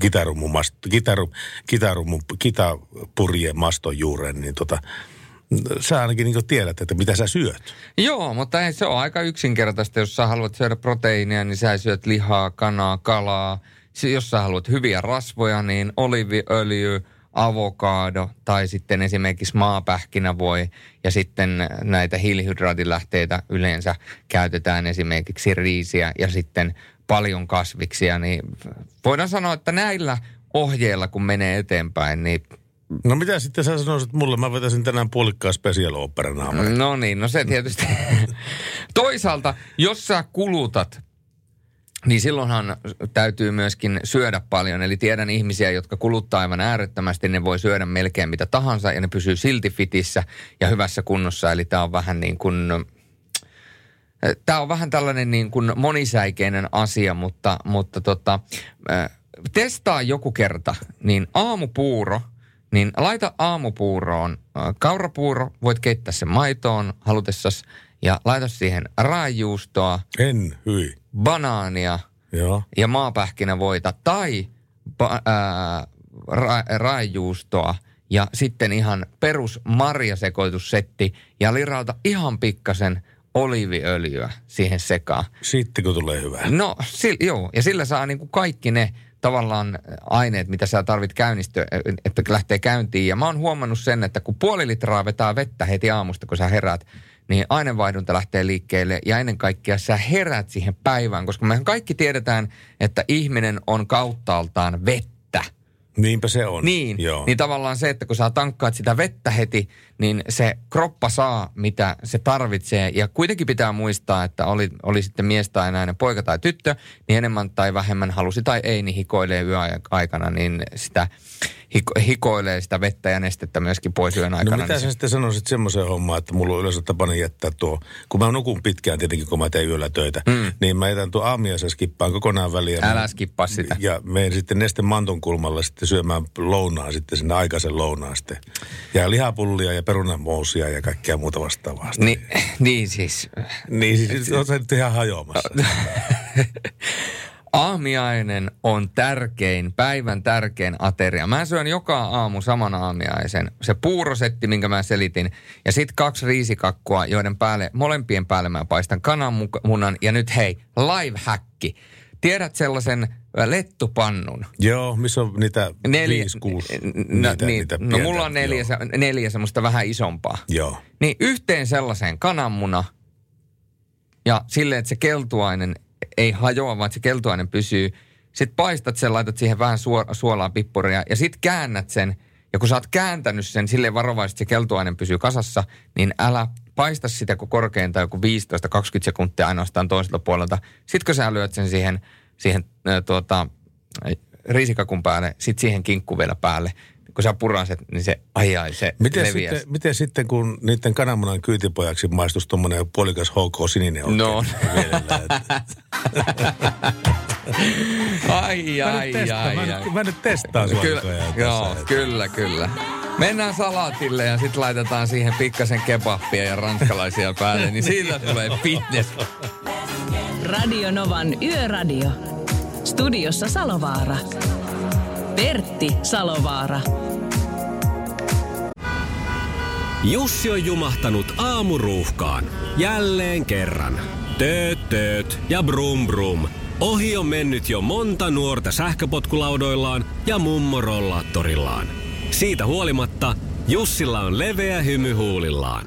kitarummun, mast, kitaru, kitarummun, kitapurjeen maston juureen, niin tota, sä ainakin niin tiedät, että mitä sä syöt. Joo, mutta ei, se on aika yksinkertaista. Jos sä haluat syödä proteiinia, niin sä syöt lihaa, kanaa, kalaa. Se, jos sä haluat hyviä rasvoja, niin oliviöljy, avokaado tai sitten esimerkiksi maapähkinävoi ja sitten näitä hiilihydraatilähteitä yleensä käytetään esimerkiksi riisiä ja sitten paljon kasviksia, niin voidaan sanoa, että näillä ohjeilla kun menee eteenpäin, niin No mitä sitten sä sanoisit mulle? Mä vetäisin tänään puolikkaan special opera. No niin, no se tietysti. Toisaalta, jos sä kulutat, niin silloinhan täytyy myöskin syödä paljon. Eli tiedän ihmisiä, jotka kuluttaa aivan äärettömästi, ne voi syödä melkein mitä tahansa ja ne pysyy silti fitissä ja hyvässä kunnossa. Eli tämä on vähän niin kuin, tämä on vähän tällainen niin kuin monisäikeinen asia, mutta, mutta tota, testaa joku kerta, niin aamupuuro – niin laita aamupuuroon kaurapuuro, voit keittää sen maitoon halutessas ja laita siihen raajuustoa, En, hyi. Banaania Joo. ja maapähkinävoita tai ba- ää, ra- raajuustoa ja sitten ihan perus marjasekoitussetti ja lirauta ihan pikkasen oliiviöljyä siihen sekaan. Sitten kun tulee hyvä. No, sil, joo, ja sillä saa niin kuin kaikki ne tavallaan aineet, mitä sä tarvit käynnistyä, että lähtee käyntiin. Ja mä oon huomannut sen, että kun puoli litraa vetää vettä heti aamusta, kun sä herät, niin aineenvaihdunta lähtee liikkeelle ja ennen kaikkea sä herät siihen päivään, koska mehän kaikki tiedetään, että ihminen on kauttaaltaan vettä. Niinpä se on. Niin, Joo. niin tavallaan se, että kun sä tankkaat sitä vettä heti, niin se kroppa saa, mitä se tarvitsee. Ja kuitenkin pitää muistaa, että oli, oli sitten mies tai nainen, poika tai tyttö, niin enemmän tai vähemmän halusi tai ei, niin hikoilee yöaikana, niin sitä hiko, hikoilee sitä vettä ja nestettä myöskin pois yön aikana. No mitä niin sä sitten sanoisit semmoiseen hommaan, että mulla on yleensä tapana jättää tuo, kun mä nukun pitkään tietenkin, kun mä teen yöllä töitä, mm. niin mä jätän tuo aamiaisen skippaan kokonaan väliä. Älä skippaa sitä. Ja menen sitten Neste Manton kulmalle sitten syömään lounaan sitten sinne aikaisen lounaan sitten. Ja lihapullia ja perunamousia ja kaikkea muuta vastaavaa. Ni, niin siis, Niin siis on se nyt ihan hajoamassa. aamiainen on tärkein, päivän tärkein ateria. Mä syön joka aamu saman aamiaisen. Se puurosetti, minkä mä selitin, ja sitten kaksi riisikakkua, joiden päälle, molempien päälle mä paistan kananmunan. Ja nyt hei, live hacki. Tiedät sellaisen lettupannun? Joo, missä on niitä Neljä, viisi, kuusi, no, niitä, niin, niitä no pientä. mulla on neljä, se- neljä semmoista vähän isompaa. Joo. Niin yhteen sellaiseen kananmuna ja silleen, että se keltuainen ei hajoa, vaan se keltuainen pysyy. Sitten paistat sen, laitat siihen vähän suo- suolaa, pippuria ja sitten käännät sen. Ja kun sä oot kääntänyt sen silleen varovaisesti, että se keltuainen pysyy kasassa, niin älä paista sitä kuin korkeintaan joku 15-20 sekuntia ainoastaan toiselta puolelta. Sitten kun sä lyöt sen siihen, siihen äh, tuota, riisikakun päälle, sitten siihen kinkku vielä päälle. Kun sä puraset, niin se, ai ai, se Miten leviää. sitten, miten sitten, kun niiden kananmunan kyytipojaksi maistuisi tuommoinen puolikas HK sininen oikein No. Ai, ai, nyt testaan, ai, mä, ai. nyt, mä nyt testaan Kyllä, joo, tässä. kyllä, kyllä. Mennään salaatille ja sitten laitetaan siihen pikkasen kebappia ja ranskalaisia päälle, niin siitä tulee fitness. Radio Novan Yöradio. Studiossa Salovaara. Pertti Salovaara. Jussi on jumahtanut aamuruuhkaan. Jälleen kerran. Tööt, tööt ja brum brum. Ohi on mennyt jo monta nuorta sähköpotkulaudoillaan ja mummorollaattorillaan. Siitä huolimatta Jussilla on leveä hymy huulillaan.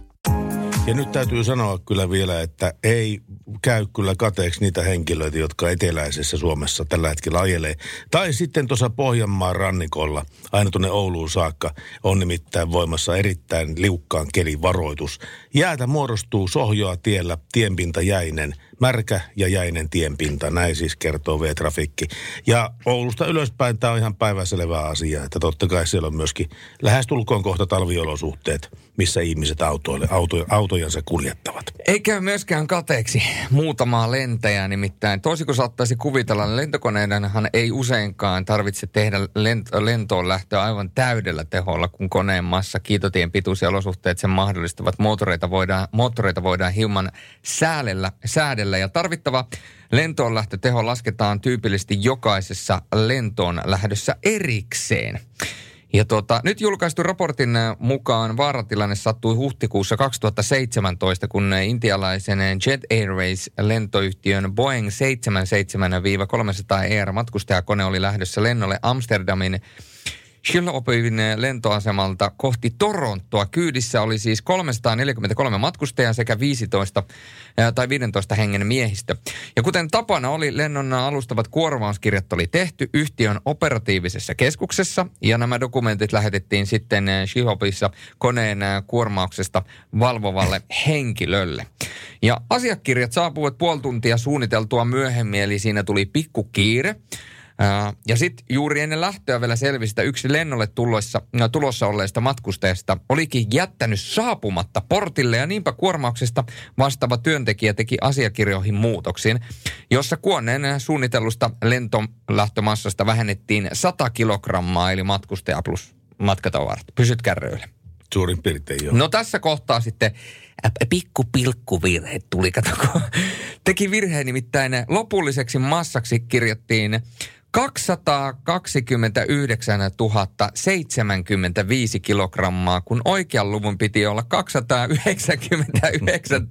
Ja nyt täytyy sanoa kyllä vielä, että ei käy kyllä kateeksi niitä henkilöitä, jotka eteläisessä Suomessa tällä hetkellä ajelee. Tai sitten tuossa Pohjanmaan rannikolla, aina tuonne Ouluun saakka, on nimittäin voimassa erittäin liukkaan kelin varoitus. Jäätä muodostuu sohjoa tiellä, tienpinta jäinen, märkä ja jäinen tienpinta, näin siis kertoo V-trafikki. Ja Oulusta ylöspäin tämä on ihan päiväselvä asia, että totta kai siellä on myöskin lähestulkoon kohta talviolosuhteet missä ihmiset autoille, auto, autojansa kuljettavat. Eikä myöskään kateeksi muutamaa lentäjää, nimittäin toisin kuin saattaisi kuvitella, lentokoneidenhan ei useinkaan tarvitse tehdä lent- lentoon lähtöä aivan täydellä teholla, kun koneen massa, kiitotien pituus ja olosuhteet sen mahdollistavat. Moottoreita voidaan, moottoreita voidaan hieman säädellä, säädellä ja tarvittava lentoon lähtöteho lasketaan tyypillisesti jokaisessa lentoon lähdössä erikseen. Ja tota, nyt julkaistu raportin äh, mukaan vaaratilanne sattui huhtikuussa 2017, kun intialaisen Jet Airways lentoyhtiön Boeing 77-300 ER matkustajakone oli lähdössä lennolle Amsterdamin Shillopin lentoasemalta kohti Torontoa. Kyydissä oli siis 343 matkustajaa sekä 15 tai 15 hengen miehistö. Ja kuten tapana oli, lennon alustavat kuormauskirjat oli tehty yhtiön operatiivisessa keskuksessa ja nämä dokumentit lähetettiin sitten Shillopissa koneen kuormauksesta valvovalle henkilölle. Ja asiakirjat saapuivat puoli tuntia suunniteltua myöhemmin, eli siinä tuli pikku kiire. Ja sitten juuri ennen lähtöä vielä selvistä yksi lennolle tulossa, no, tulossa olleista matkustajista olikin jättänyt saapumatta portille ja niinpä kuormauksesta vastaava työntekijä teki asiakirjoihin muutoksin, jossa kuoneen suunnitellusta lentolähtömassasta vähennettiin 100 kilogrammaa eli matkustaja plus matkatavarat. Pysyt kärryillä. Suurin piirtein joo. No tässä kohtaa sitten pikku pilkkuvirhe tuli, kato, teki virheen nimittäin lopulliseksi massaksi kirjattiin 229 075 kilogrammaa, kun oikean luvun piti olla 299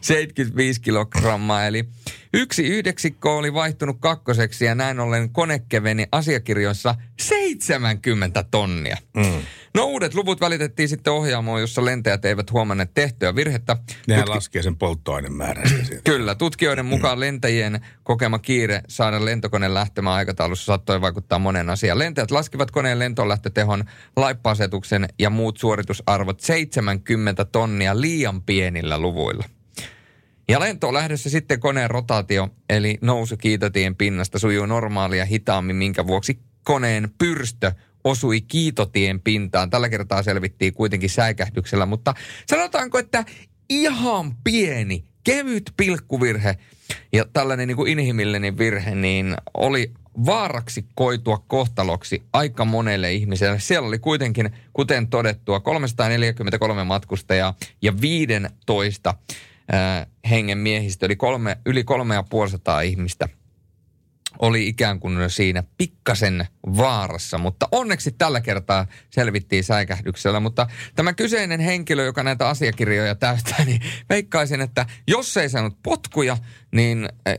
075 kilogrammaa. Eli yksi yhdeksikko oli vaihtunut kakkoseksi ja näin ollen kone keveni asiakirjoissa 70 tonnia. Mm. No uudet luvut välitettiin sitten ohjaamoon, jossa lentäjät eivät huomanneet tehtyä virhettä. Nehän Tutki... laskee sen polttoainemäärän. Kyllä, tutkijoiden mukaan lentäjien kokema kiire saada lentokone lähtemään aikataulussa saattoi vaikuttaa monen asiaan. Lentäjät laskivat koneen lentolähtötehon, laippaasetuksen ja muut suoritusarvot 70 tonnia liian pienillä luvuilla. Ja lentoon lähdössä sitten koneen rotaatio, eli nousu kiitotien pinnasta sujuu normaalia hitaammin, minkä vuoksi koneen pyrstö osui kiitotien pintaan. Tällä kertaa selvittiin kuitenkin säikähdyksellä, mutta sanotaanko, että ihan pieni, kevyt pilkkuvirhe ja tällainen niin kuin inhimillinen virhe, niin oli vaaraksi koitua kohtaloksi aika monelle ihmiselle. Siellä oli kuitenkin, kuten todettua, 343 matkustajaa ja 15 äh, hengen miehistä, eli kolme, yli 3500 ihmistä oli ikään kuin siinä pikkasen vaarassa, mutta onneksi tällä kertaa selvittiin säikähdyksellä. Mutta tämä kyseinen henkilö, joka näitä asiakirjoja täyttää, niin veikkaisin, että jos ei saanut potkuja, niin eh,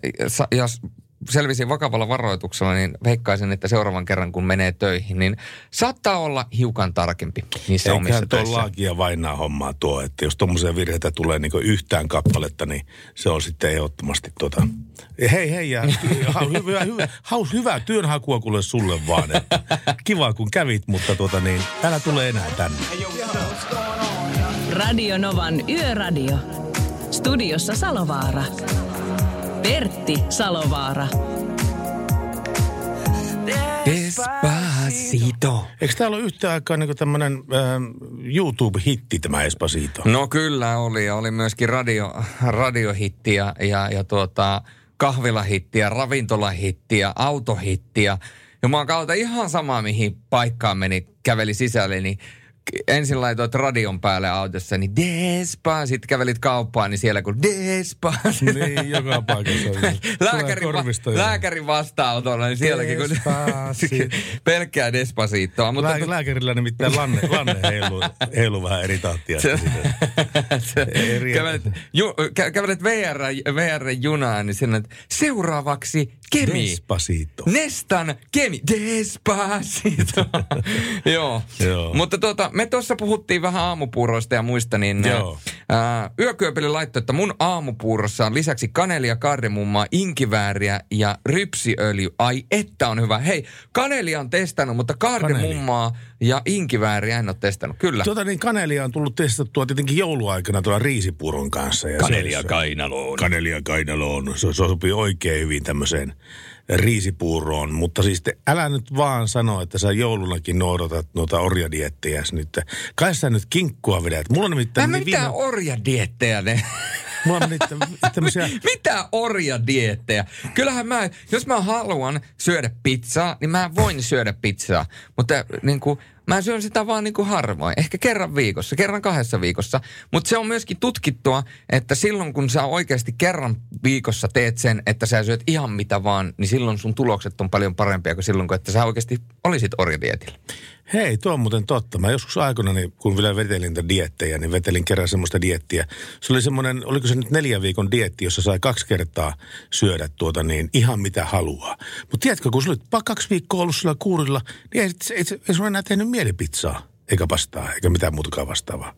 jos selvisin vakavalla varoituksella, niin veikkaisin, että seuraavan kerran kun menee töihin, niin saattaa olla hiukan tarkempi niissä Eiköhän omissa töissä. Tuo vainaa hommaa tuo, että jos tuommoisia virheitä tulee niin yhtään kappaletta, niin se on sitten ehdottomasti tuota... Hei hei ja hyvä, hyvä, haus, hyvää työnhakua kuule sulle vaan. Että kiva kun kävit, mutta tuota niin, älä tule enää tänne. Radio Novan Yöradio. Studiossa Salovaara. Pertti Salovaara. Despacito. Eikö täällä ole yhtä aikaa niin tämmöinen äh, YouTube-hitti tämä Espacito? No kyllä oli. Ja oli myöskin radio, radiohitti ja, ja, ja tuota, kahvilahittiä, ravintolahittiä, autohittiä. Ja mä oon kautta ihan sama, mihin paikkaan meni, käveli sisälle, niin ensin laitoit radion päälle autossa, niin Despa, sitten kävelit kauppaan, niin siellä kun Despa. Niin, joka paikassa. lääkärin, va- lääkärin vastaanotolla, niin sielläkin kun pelkkää Despasiittoa. Mutta Lää, lääkärillä nimittäin lanne, lanne heilu, heilu vähän eri tahtia. Se, se, kävelet, ju, kävelet VR, VR-junaan, niin sinne, seuraavaksi Kemi. Despacito. Nestan Kemi. Despacito. Joo. Joo. Mutta tuota, me tuossa puhuttiin vähän aamupuuroista ja muista, niin Joo. Ää, yökyöpeli laittoi, että mun aamupuurossa on lisäksi kanelia, kardemummaa, inkivääriä ja rypsiöljy. Ai että on hyvä. Hei, kanelia on testannut, mutta kardemummaa Ja inkivääriä en ole testannut, kyllä. Tuota niin, kanelia on tullut testattua tietenkin jouluaikana tuolla riisipuron kanssa. Ja Kanelia se, kainaloon. Kanelia kainaloon. Se, se sopii oikein hyvin tämmöiseen riisipuuroon. Mutta siis te, älä nyt vaan sano, että sä joulunakin noudatat noita orjadiettejä nyt. Kai sä nyt kinkkua vedät. Mulla on nimittäin... Mä niin mitään orjadiettejä ne. Mulla on niitä tämmöisiä... Mitä orjadiettejä? Kyllähän mä, jos mä haluan syödä pizzaa, niin mä voin syödä pizzaa. Mutta niin kuin, mä syön sitä vaan niin kuin harvoin. Ehkä kerran viikossa, kerran kahdessa viikossa. Mutta se on myöskin tutkittua, että silloin kun sä oikeasti kerran viikossa teet sen, että sä syöt ihan mitä vaan, niin silloin sun tulokset on paljon parempia kuin silloin, kun että sä oikeasti olisit orjadietillä. Hei, tuo on muuten totta. Mä joskus aikana, niin kun vielä vetelin niitä diettejä, niin vetelin kerran semmoista diettiä. Se oli semmoinen, oliko se nyt neljän viikon dietti, jossa sai kaksi kertaa syödä tuota niin ihan mitä haluaa. Mutta tiedätkö, kun sulla oli kaksi viikkoa ollut sillä kuurilla, niin ei, ei, ei, ei sulla enää tehnyt mielipizzaa, eikä pastaa, eikä mitään muutakaan vastaavaa.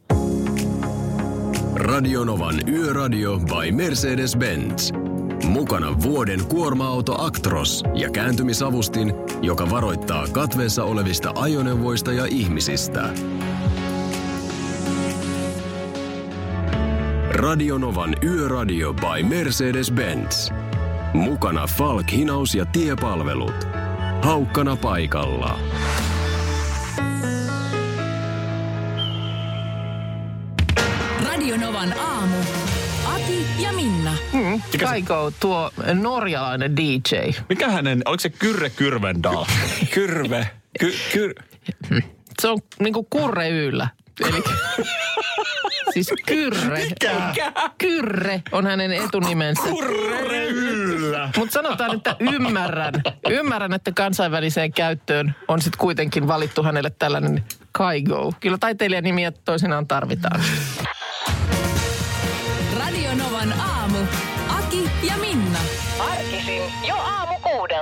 Radionovan Yöradio by Mercedes-Benz. Mukana vuoden kuorma-auto Actros ja kääntymisavustin, joka varoittaa katveessa olevista ajoneuvoista ja ihmisistä. Radionovan Yöradio by Mercedes-Benz. Mukana Falk, hinaus ja tiepalvelut. Haukkana paikalla. Radionovan aamu. Ati ja Minna. Mm, Kaiko, tuo norjalainen DJ. Mikä hänen, oliko se Kyrre Kyrvendal? Kyrve. Ky, kyr... Se on niinku kurre yllä. Eli siis Kyrre. Mikä? Kyrre on hänen etunimensä. Kurre yllä. Mutta sanotaan, että ymmärrän. Ymmärrän, että kansainväliseen käyttöön on sitten kuitenkin valittu hänelle tällainen Kaigo. Kyllä taiteilijanimiä toisinaan tarvitaan.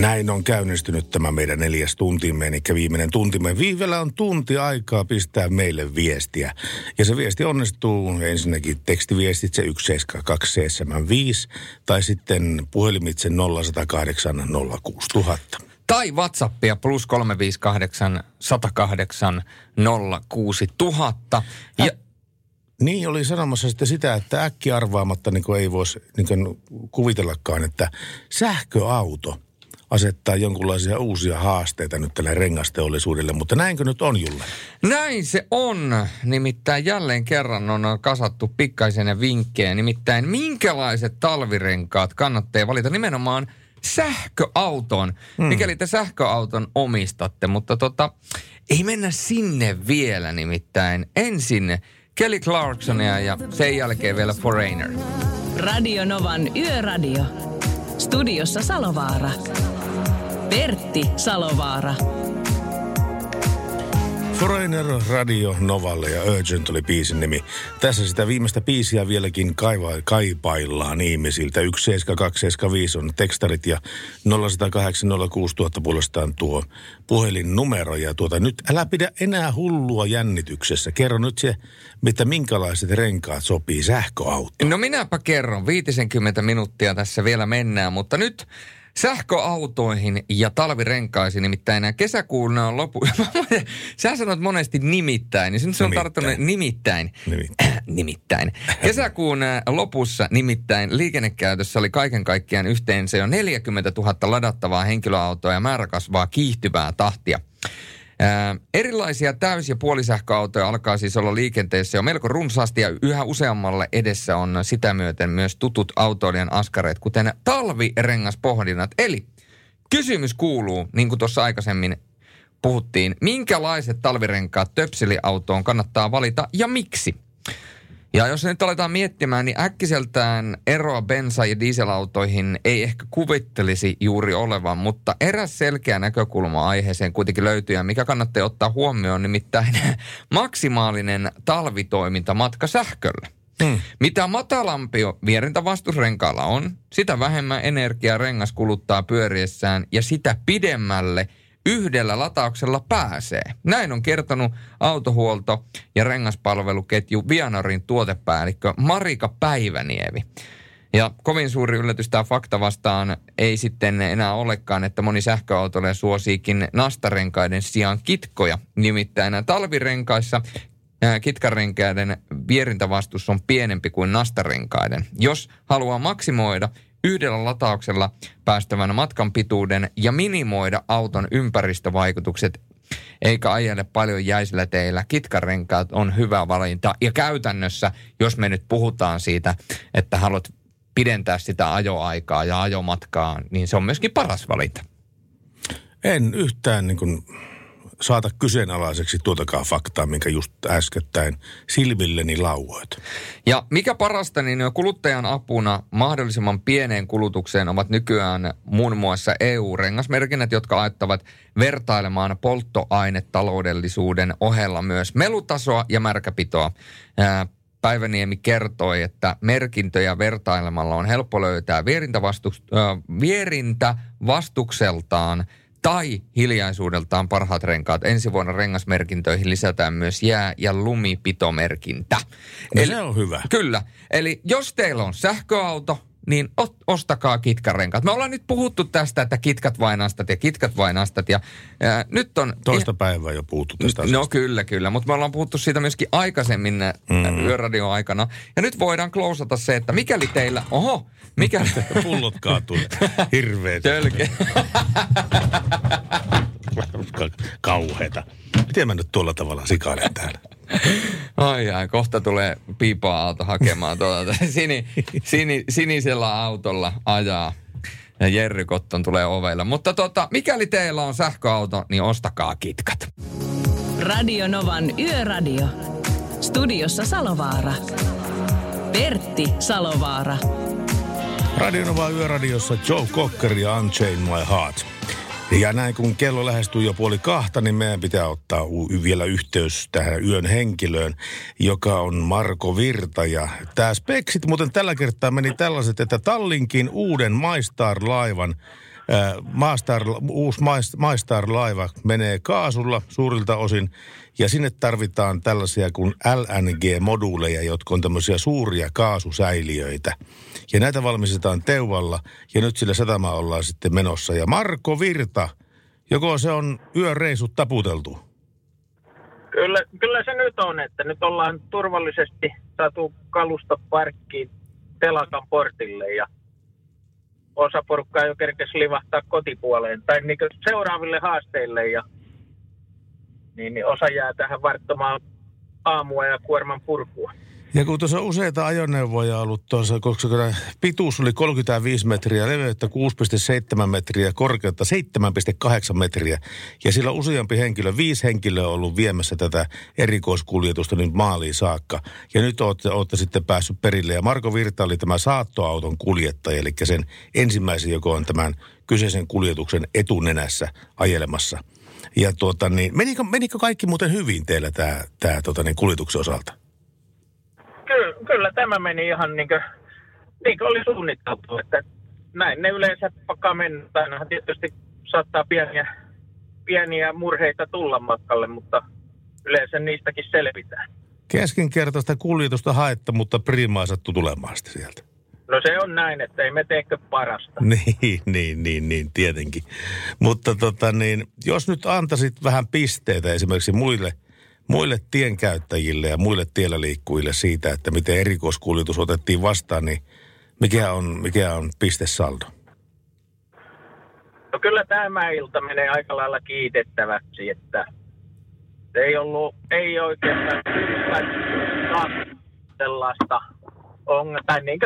Näin on käynnistynyt tämä meidän neljäs tuntimme, eli viimeinen tuntimme. Viivellä on tunti aikaa pistää meille viestiä. Ja se viesti onnistuu ensinnäkin tekstiviestitse 17275 tai sitten puhelimitse 0108 06000. Tai Whatsappia plus 358 108 06000. Ja, Niin oli sanomassa sitten sitä, että äkki arvaamatta niin ei voisi niin kuvitellakaan, että sähköauto asettaa jonkinlaisia uusia haasteita nyt tälle rengasteollisuudelle, mutta näinkö nyt on Julle? Näin se on. Nimittäin jälleen kerran on kasattu pikkaisen vinkkejä. Nimittäin minkälaiset talvirenkaat kannattaa valita nimenomaan sähköauton, hmm. mikäli te sähköauton omistatte. Mutta tota, ei mennä sinne vielä nimittäin. Ensin Kelly Clarksonia ja sen jälkeen vielä Foreigner. Radionovan Yöradio. Studiossa Salovaara. Pertti Salovaara. Foreigner Radio Novalle ja Urgent oli biisin nimi. Tässä sitä viimeistä biisiä vieläkin kaiva, kaipaillaan ihmisiltä. 17275 on tekstarit ja 0806000 puolestaan tuo puhelinnumero. Ja tuota, nyt älä pidä enää hullua jännityksessä. Kerro nyt se, mitä minkälaiset renkaat sopii sähköautoon. No minäpä kerron. 50 minuuttia tässä vielä mennään, mutta nyt sähköautoihin ja talvirenkaisiin, nimittäin nämä kesäkuun on lopu... Sä sanot monesti nimittäin, niin se on tarttunut nimittäin. Nimittäin. nimittäin. Kesäkuun äh, lopussa nimittäin liikennekäytössä oli kaiken kaikkiaan yhteensä jo 40 000 ladattavaa henkilöautoa ja määrä kasvaa kiihtyvää tahtia. Ää, erilaisia täys- ja puolisähköautoja alkaa siis olla liikenteessä jo melko runsaasti ja yhä useammalle edessä on sitä myöten myös tutut autoilijan askareet, kuten talvirengaspohdinnat. Eli kysymys kuuluu, niin kuin tuossa aikaisemmin puhuttiin, minkälaiset talvirenkaat töpseliautoon kannattaa valita ja miksi? Ja jos nyt aletaan miettimään, niin äkkiseltään eroa bensa- ja dieselautoihin ei ehkä kuvittelisi juuri olevan, mutta eräs selkeä näkökulma aiheeseen kuitenkin löytyy ja mikä kannattaa ottaa huomioon, nimittäin maksimaalinen talvitoimintamatka sähköllä. Hmm. Mitä matalampi vierintävastusrenkaalla on, sitä vähemmän energiaa rengas kuluttaa pyöriessään ja sitä pidemmälle yhdellä latauksella pääsee. Näin on kertonut autohuolto- ja rengaspalveluketju Vianorin tuotepäällikkö Marika Päivänievi. Ja kovin suuri yllätys tämä fakta vastaan ei sitten enää olekaan, että moni sähköautolle suosiikin nastarenkaiden sijaan kitkoja. Nimittäin talvirenkaissa kitkarenkaiden vierintävastus on pienempi kuin nastarenkaiden. Jos haluaa maksimoida yhdellä latauksella päästävän matkan pituuden ja minimoida auton ympäristövaikutukset eikä ajele paljon jäisillä teillä. Kitkarenkaat on hyvä valinta. Ja käytännössä, jos me nyt puhutaan siitä, että haluat pidentää sitä ajoaikaa ja ajomatkaa, niin se on myöskin paras valinta. En yhtään niin kuin saata kyseenalaiseksi tuotakaan faktaa, minkä just äskettäin silmilleni lauoit. Ja mikä parasta, niin kuluttajan apuna mahdollisimman pieneen kulutukseen ovat nykyään muun muassa EU-rengasmerkinnät, jotka auttavat vertailemaan polttoainetaloudellisuuden ohella myös melutasoa ja märkäpitoa. Päiväniemi kertoi, että merkintöjä vertailemalla on helppo löytää vierintävastukseltaan tai hiljaisuudeltaan parhaat renkaat. Ensi vuonna rengasmerkintöihin lisätään myös jää- ja lumipitomerkintä. No se on hyvä. Kyllä. Eli jos teillä on sähköauto, niin ot, ostakaa kitkarenkaat. Me ollaan nyt puhuttu tästä, että kitkat vain astat ja kitkat vain astat. Ja, ää, nyt on... Toista päivää jo puhuttu tästä No asiasta. kyllä, kyllä. Mutta me ollaan puhuttu siitä myöskin aikaisemmin mm. yöradio aikana. Ja nyt voidaan klousata se, että mikäli teillä... Oho, mikäli... Pullot kaatuu. Hirveet. Tölke. Kauheeta. Miten mä nyt tuolla tavalla sikailen täällä? Ai ai, kohta tulee piipa-auto hakemaan tuolta. Sini, sini, sinisellä autolla ajaa. Ja Jerry Kotton tulee ovella. Mutta tota, mikäli teillä on sähköauto, niin ostakaa kitkat. Radio Novan Yöradio. Studiossa Salovaara. Pertti Salovaara. Radionova Yöradiossa Joe Cocker ja Unchain My Heart. Ja näin kun kello lähestyy jo puoli kahta, niin meidän pitää ottaa u- vielä yhteys tähän yön henkilöön, joka on Marko Virta. Ja tämä speksit muuten tällä kertaa meni tällaiset, että Tallinkin uuden MyStar-laivan Ää, Maastar, uusi Mais- MyStar-laiva menee kaasulla suurilta osin, ja sinne tarvitaan tällaisia kuin LNG-moduuleja, jotka on tämmöisiä suuria kaasusäiliöitä. Ja näitä valmistetaan Teuvalla, ja nyt sillä satama ollaan sitten menossa. Ja Marko Virta, joko se on yöreisut taputeltu? Kyllä, kyllä se nyt on, että nyt ollaan turvallisesti saatu kalusto parkkiin telakan portille ja osa porukkaa jo kerkesi livahtaa kotipuoleen tai niin seuraaville haasteille ja niin, niin osa jää tähän varttomaan aamua ja kuorman purkua. Ja kun tuossa on useita ajoneuvoja ollut tuossa, koska pituus oli 35 metriä, leveyttä 6,7 metriä, korkeutta 7,8 metriä. Ja sillä useampi henkilö, viisi henkilöä on ollut viemässä tätä erikoiskuljetusta nyt maaliin saakka. Ja nyt olette, olette sitten päässyt perille. Ja Marko Virta oli tämä saattoauton kuljettaja, eli sen ensimmäisen, joka on tämän kyseisen kuljetuksen etunenässä ajelemassa. Ja tuota niin, menikö, menikö kaikki muuten hyvin teillä tämä, tämä tota niin, kuljetuksen osalta? Kyllä, kyllä tämä meni ihan niin kuin, niin kuin oli suunniteltu, että näin ne yleensä pakkaa mennä. Ainahan tietysti saattaa pieniä, pieniä murheita tulla matkalle, mutta yleensä niistäkin selvitään. Keskinkertaista kuljetusta haetta, mutta primaa sattu tulemaan sitten sieltä. No se on näin, että ei me teekö parasta. Niin, niin, niin, niin, tietenkin. Mutta tota niin, jos nyt antaisit vähän pisteitä esimerkiksi muille, muille tienkäyttäjille ja muille tiellä liikkujille siitä, että miten erikoiskuljetus otettiin vastaan, niin mikä on, mikä on pistesaldo? No kyllä tämä ilta menee aika lailla kiitettäväksi, että ei ollut, ei oikeastaan sellaista ongelmaa, tai niin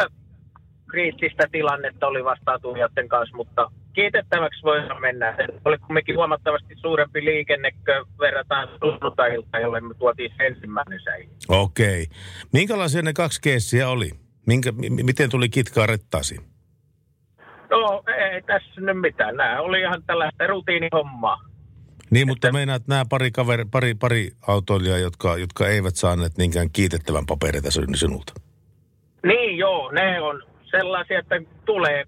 kriittistä tilannetta oli vastaatulijoiden kanssa, mutta kiitettäväksi voidaan mennä. Se oli kumminkin huomattavasti suurempi liikennekö verrataan sunnuntai jolle me tuotiin ensimmäinen säilyy. Okei. Minkälaisia ne kaksi keissiä oli? Minkä, m- miten tuli kitkaa rettaasi? No ei tässä nyt mitään. Nämä oli ihan tällaista rutiinihommaa. Niin, mutta meinaat nämä pari, kaveri, pari, pari autoilijaa, jotka, jotka eivät saaneet niinkään kiitettävän papereita sin- sinulta. Niin joo, ne on sellaisia, että tulee,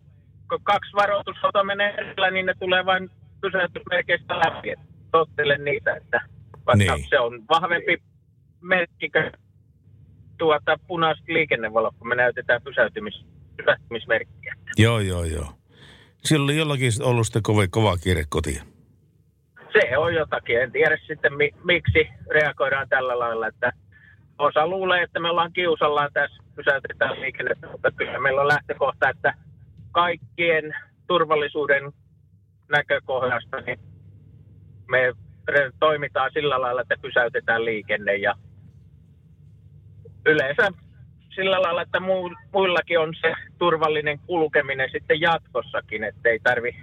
kaksi varoitusautoa menee edellä, niin ne tulee vain pysäytysmerkeistä läpi. että Tottelen niitä, että vaikka Niin. se on vahvempi merkki kuin tuota punaiset liikennevalot, kun me näytetään pysäytymis, pysäytymismerkkiä. Joo, joo, joo. Siellä oli jollakin ollut sitten kova, kova kiire kotiin. Se on jotakin. En tiedä sitten mi- miksi reagoidaan tällä lailla, että osa luulee, että me ollaan kiusallaan tässä, pysäytetään liikennettä, mutta kyllä meillä on lähtökohta, että kaikkien turvallisuuden näkökohdasta niin me toimitaan sillä lailla, että pysäytetään liikenne ja yleensä sillä lailla, että muillakin on se turvallinen kulkeminen sitten jatkossakin, että ei tarvi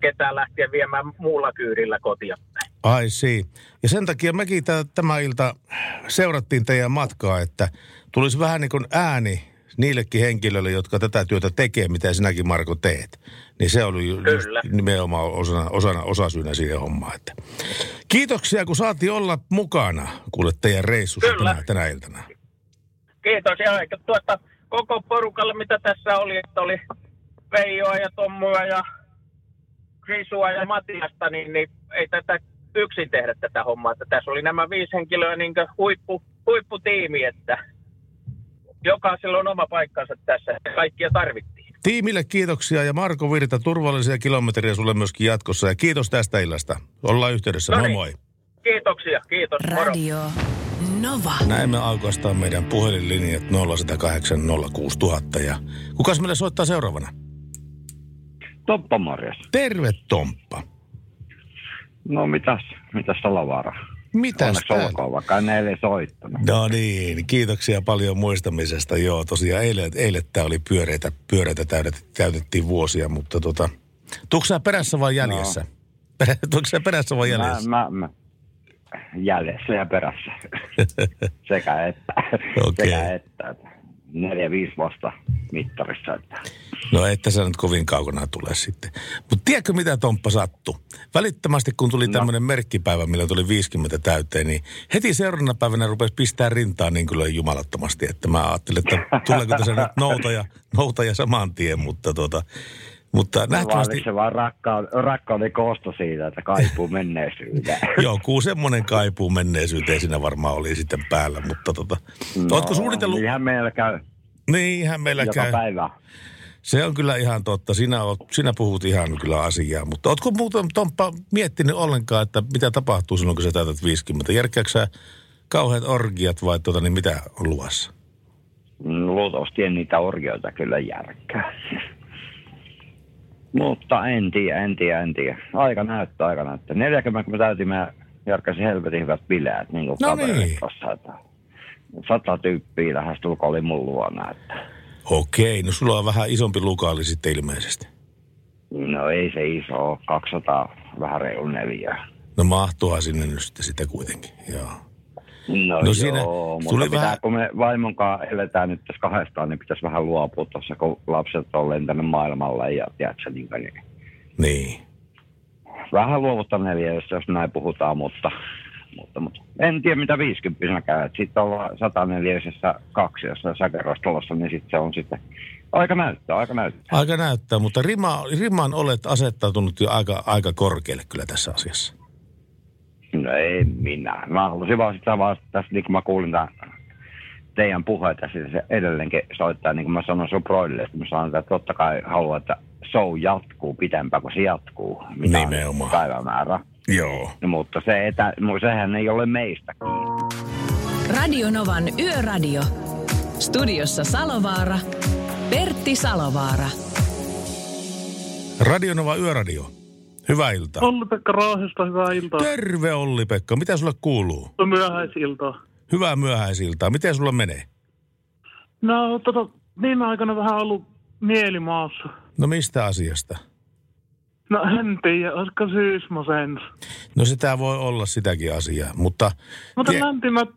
ketään lähteä viemään muulla kyydillä kotia. Ai see. Ja sen takia mekin tä- tämä ilta seurattiin teidän matkaa, että tulisi vähän niin kuin ääni niillekin henkilöille, jotka tätä työtä tekee, mitä sinäkin Marko teet. Niin se oli Kyllä. nimenomaan osana, osana, osasyynä siihen hommaan. Että. Kiitoksia, kun saatiin olla mukana, kuule teidän reissussa Kyllä. tänä, tänä iltana. Kiitos ja tuota koko porukalle, mitä tässä oli, että oli Veijoa ja Tommua ja Krisua ja Matiasta, niin, niin ei tätä yksin tehdä tätä hommaa. Että tässä oli nämä viisi henkilöä niin huippu, huipputiimi, että jokaisella on oma paikkansa tässä, kaikkia tarvittiin. Tiimille kiitoksia ja Marko Virta, turvallisia kilometriä sulle myöskin jatkossa. Ja kiitos tästä illasta. Ollaan yhteydessä. No Moi niin. moi. Kiitoksia, kiitos. Moro. Radio Nova. Näin me aukaistaan meidän puhelinlinjat 0108 06000 ja kukas meille soittaa seuraavana? Toppa morjes. Terve Tomppa. No mitäs, mitäs Salavaara? Täällä? olkoon, vaikka en eilen soittanut. No niin, kiitoksia paljon muistamisesta. Joo, tosiaan eilen, eilen tämä oli pyöreitä, pyöreitä täydet, täytettiin vuosia, mutta tota, sä perässä vai jäljessä? No. Perä, perässä vai jäljessä? Mä, mä, mä, jäljessä ja perässä. sekä että. Okei. Sekä että. Että Neljä, viisi vasta mittarissa. Että. No että sä nyt kovin kaukana tule sitten. Mutta tiedätkö mitä Tomppa sattui? Välittömästi kun tuli tämmöinen merkkipäivä, millä tuli 50 täyteen, niin heti seuraavana päivänä rupesi pistää rintaan niin kyllä jumalattomasti, että mä ajattelin, että tuleeko tässä nyt noutaja, noutaja saman tien, mutta tota, mutta Nähtävästi... nähtävästi se vaan rakkauden, rakkauden koosto siitä, että kaipuu menneisyyteen. joku semmoinen kaipuu menneisyyteen siinä varmaan oli sitten päällä, mutta tota, no, ootko suunnitellut? Niinhän meillä käy Niinhän meillä joka käy. päivä. Se on kyllä ihan totta. Sinä, oot, sinä puhut ihan kyllä asiaa. Mutta ootko muuten, Tomppa, miettinyt ollenkaan, että mitä tapahtuu silloin, kun sä täytät 50? Järkkääkö sä kauheat orgiat vai tota, niin mitä on luvassa? Luultavasti en niitä orgioita kyllä järkkää. Mutta en tiedä, en tiedä, en tiedä. Aika näyttää, aika näyttää. 40 kun mä täytin, mä järkkäsin helvetin hyvät bileet, niin kuin No niin. tossa, että sata tyyppiä lähes tulko oli mun luona, että Okei, no sulla on vähän isompi lukaali sitten ilmeisesti. no ei se iso ole, 200 vähän reilu neljä. No mahtuuhan sinne nyt sitten sitä kuitenkin, joo. No, No siinä joo, mutta tuli pitää, vähän- kun me vaimon kanssa eletään nyt tässä kahdestaan, niin pitäisi vähän luopua tuossa, kun lapset on lentänyt maailmalle ja tiedätkö, niin, niin Niin. vähän luovuttaa neljä, jos, jos näin puhutaan, mutta, mutta, mutta en tiedä mitä 50 käy. Sitten ollaan 104 kaksi, jos säkerostolossa, niin sitten se on sitten aika näyttää, aika näyttää. Aika näyttää, mutta rima, riman olet asettautunut jo aika, aika korkealle kyllä tässä asiassa. No ei minä. Mä halusin vaan sitä vaan tässä, niin kuin mä kuulin tämän teidän puheita, sitten se edelleenkin soittaa, niin kuin mä sanoin sun broidille, että mä sanon, että totta kai haluan, että show jatkuu pitempään, kun se jatkuu. Mitä Nimenomaan. Päivämäärä. Joo. No, mutta se etä, mu- sehän ei ole meistä kiinni. Radio Novan Yöradio. Studiossa Salovaara. Pertti Salovaara. Radionova Yöradio. Hyvää iltaa. Olli-Pekka Raahesta, hyvää iltaa. Terve Olli-Pekka, mitä sulle kuuluu? Myöhäisiltaa. Hyvää myöhäisiltaa. Miten sulla menee? No, tota, viime aikoina vähän ollut mielimaassa. No mistä asiasta? No en tiedä, olisiko syysmasennus. No sitä voi olla sitäkin asiaa, mutta Mutta Tie- lämpimät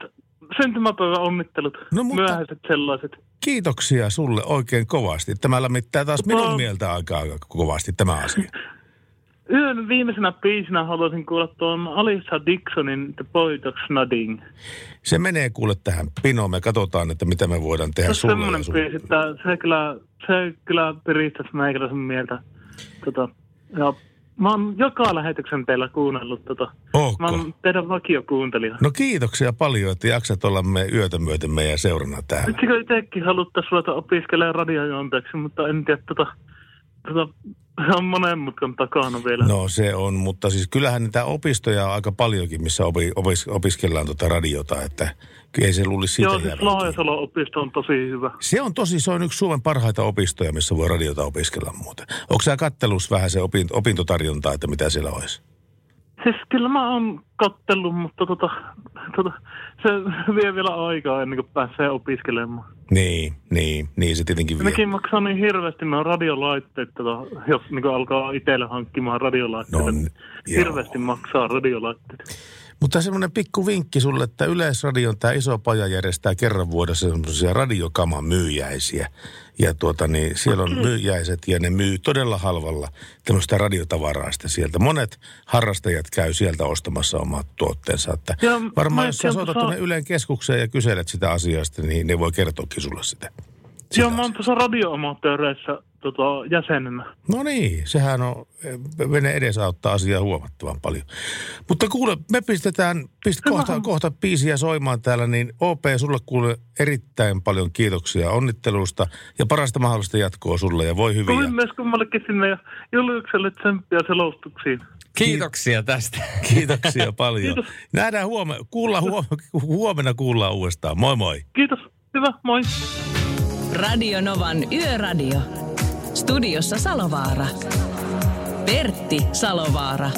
syntymäpäivän onnittelut. No, mutta- Myöhäiset sellaiset. kiitoksia sulle oikein kovasti. Tämä lämmittää taas minun No. mieltä aika, aika kovasti tämä asia. Yön viimeisenä biisinä haluaisin kuulla tuon Alissa Dixonin The Boy Nothing. Se menee kuule tähän pinoon. Me katsotaan, että mitä me voidaan tehdä Se on sulle. semmoinen Ja sun... biisi, että se kyllä, se kyllä piristäisi meikäläisen mieltä. Tota, ja Mä oon joka lähetyksen teillä kuunnellut tota. Ootko? Mä oon teidän vakiokuuntelija. No kiitoksia paljon, että jaksat olla me yötä myöten meidän seurana täällä. Vitsikö itsekin haluttaisiin ruveta opiskelemaan radiojuonteeksi, mutta en tiedä, tota, tota, se on monen mutkan takana vielä. No se on, mutta siis kyllähän niitä opistoja on aika paljonkin, missä opi, opis, opiskellaan tuota radiota, että ei se luulisi siitä Joo, siis jäävän. Laajasalo-opisto on tosi hyvä. Se on tosi, se on yksi Suomen parhaita opistoja, missä voi radiota opiskella muuten. Onko sä kattelus vähän se opin, opintotarjontaa, että mitä siellä olisi? Siis kyllä mä oon kattellut, mutta tota, tota, se vie vielä aikaa ennen kuin pääsee opiskelemaan. Niin, niin, niin se tietenkin vie. Nekin maksaa niin hirveästi nuo radiolaitteet, tota, jos niin alkaa itselle hankkimaan radiolaitteita. No, niin hirveästi maksaa radiolaitteet. Mutta semmoinen pikku vinkki sulle, että Yleisradion tämä iso paja järjestää kerran vuodessa semmoisia radiokaman myyjäisiä. Ja tuota niin, siellä on myyjäiset ja ne myy todella halvalla tämmöistä radiotavaraa sitten sieltä. Monet harrastajat käy sieltä ostamassa omat tuotteensa. Että Ja varmaan jos sä soitat tuonne Ylen keskukseen ja kyselet sitä asiasta, niin ne voi kertoakin sulle sitä. Joo, mä oon tuossa radioamatööreissä tota, jäsenenä. No niin, sehän on, vene edesauttaa asiaa huomattavan paljon. Mutta kuule, me pistetään, pist kohta, kohta biisiä soimaan täällä, niin OP, sulle kuule erittäin paljon kiitoksia onnittelusta ja parasta mahdollista jatkoa sulle ja voi hyvin. Kovin myös kummallekin sinne ja Juliukselle tsemppiä selostuksiin. Kiitoksia tästä. Kiitoksia paljon. Kiitos. Nähdään huomenna, kuullaan huomenna, huomenna kuullaan uudestaan. Moi moi. Kiitos. Hyvä, moi. Radio Novan Yöradio. Studiossa Salovaara. Pertti Salovaara.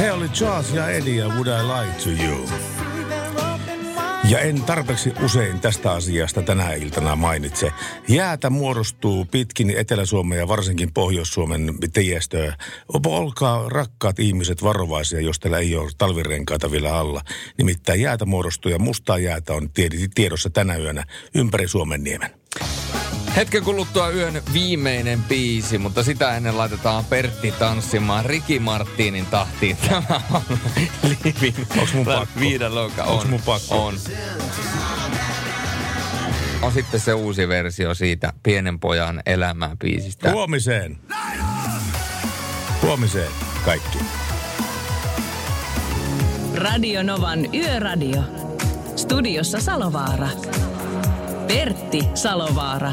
He oli Charles ja Eddie ja Would I Lie to You. Ja en tarpeeksi usein tästä asiasta tänä iltana mainitse. Jäätä muodostuu pitkin Etelä-Suomen ja varsinkin Pohjois-Suomen tiestöä. Olkaa rakkaat ihmiset varovaisia, jos teillä ei ole talvirenkaita vielä alla. Nimittäin jäätä muodostuu ja mustaa jäätä on tie- tiedossa tänä yönä ympäri Suomen niemen. Hetken kuluttua yön viimeinen biisi, mutta sitä ennen laitetaan Pertti tanssimaan Ricky Martinin tahtiin. Tämä on Living Onks mun pakko? Viiden louka. Onks On. mun pakko? On. On sitten se uusi versio siitä Pienen pojan elämää biisistä. Huomiseen. Huomiseen kaikki. Radio Novan Yöradio. Studiossa Salovaara. Pertti Salovaara.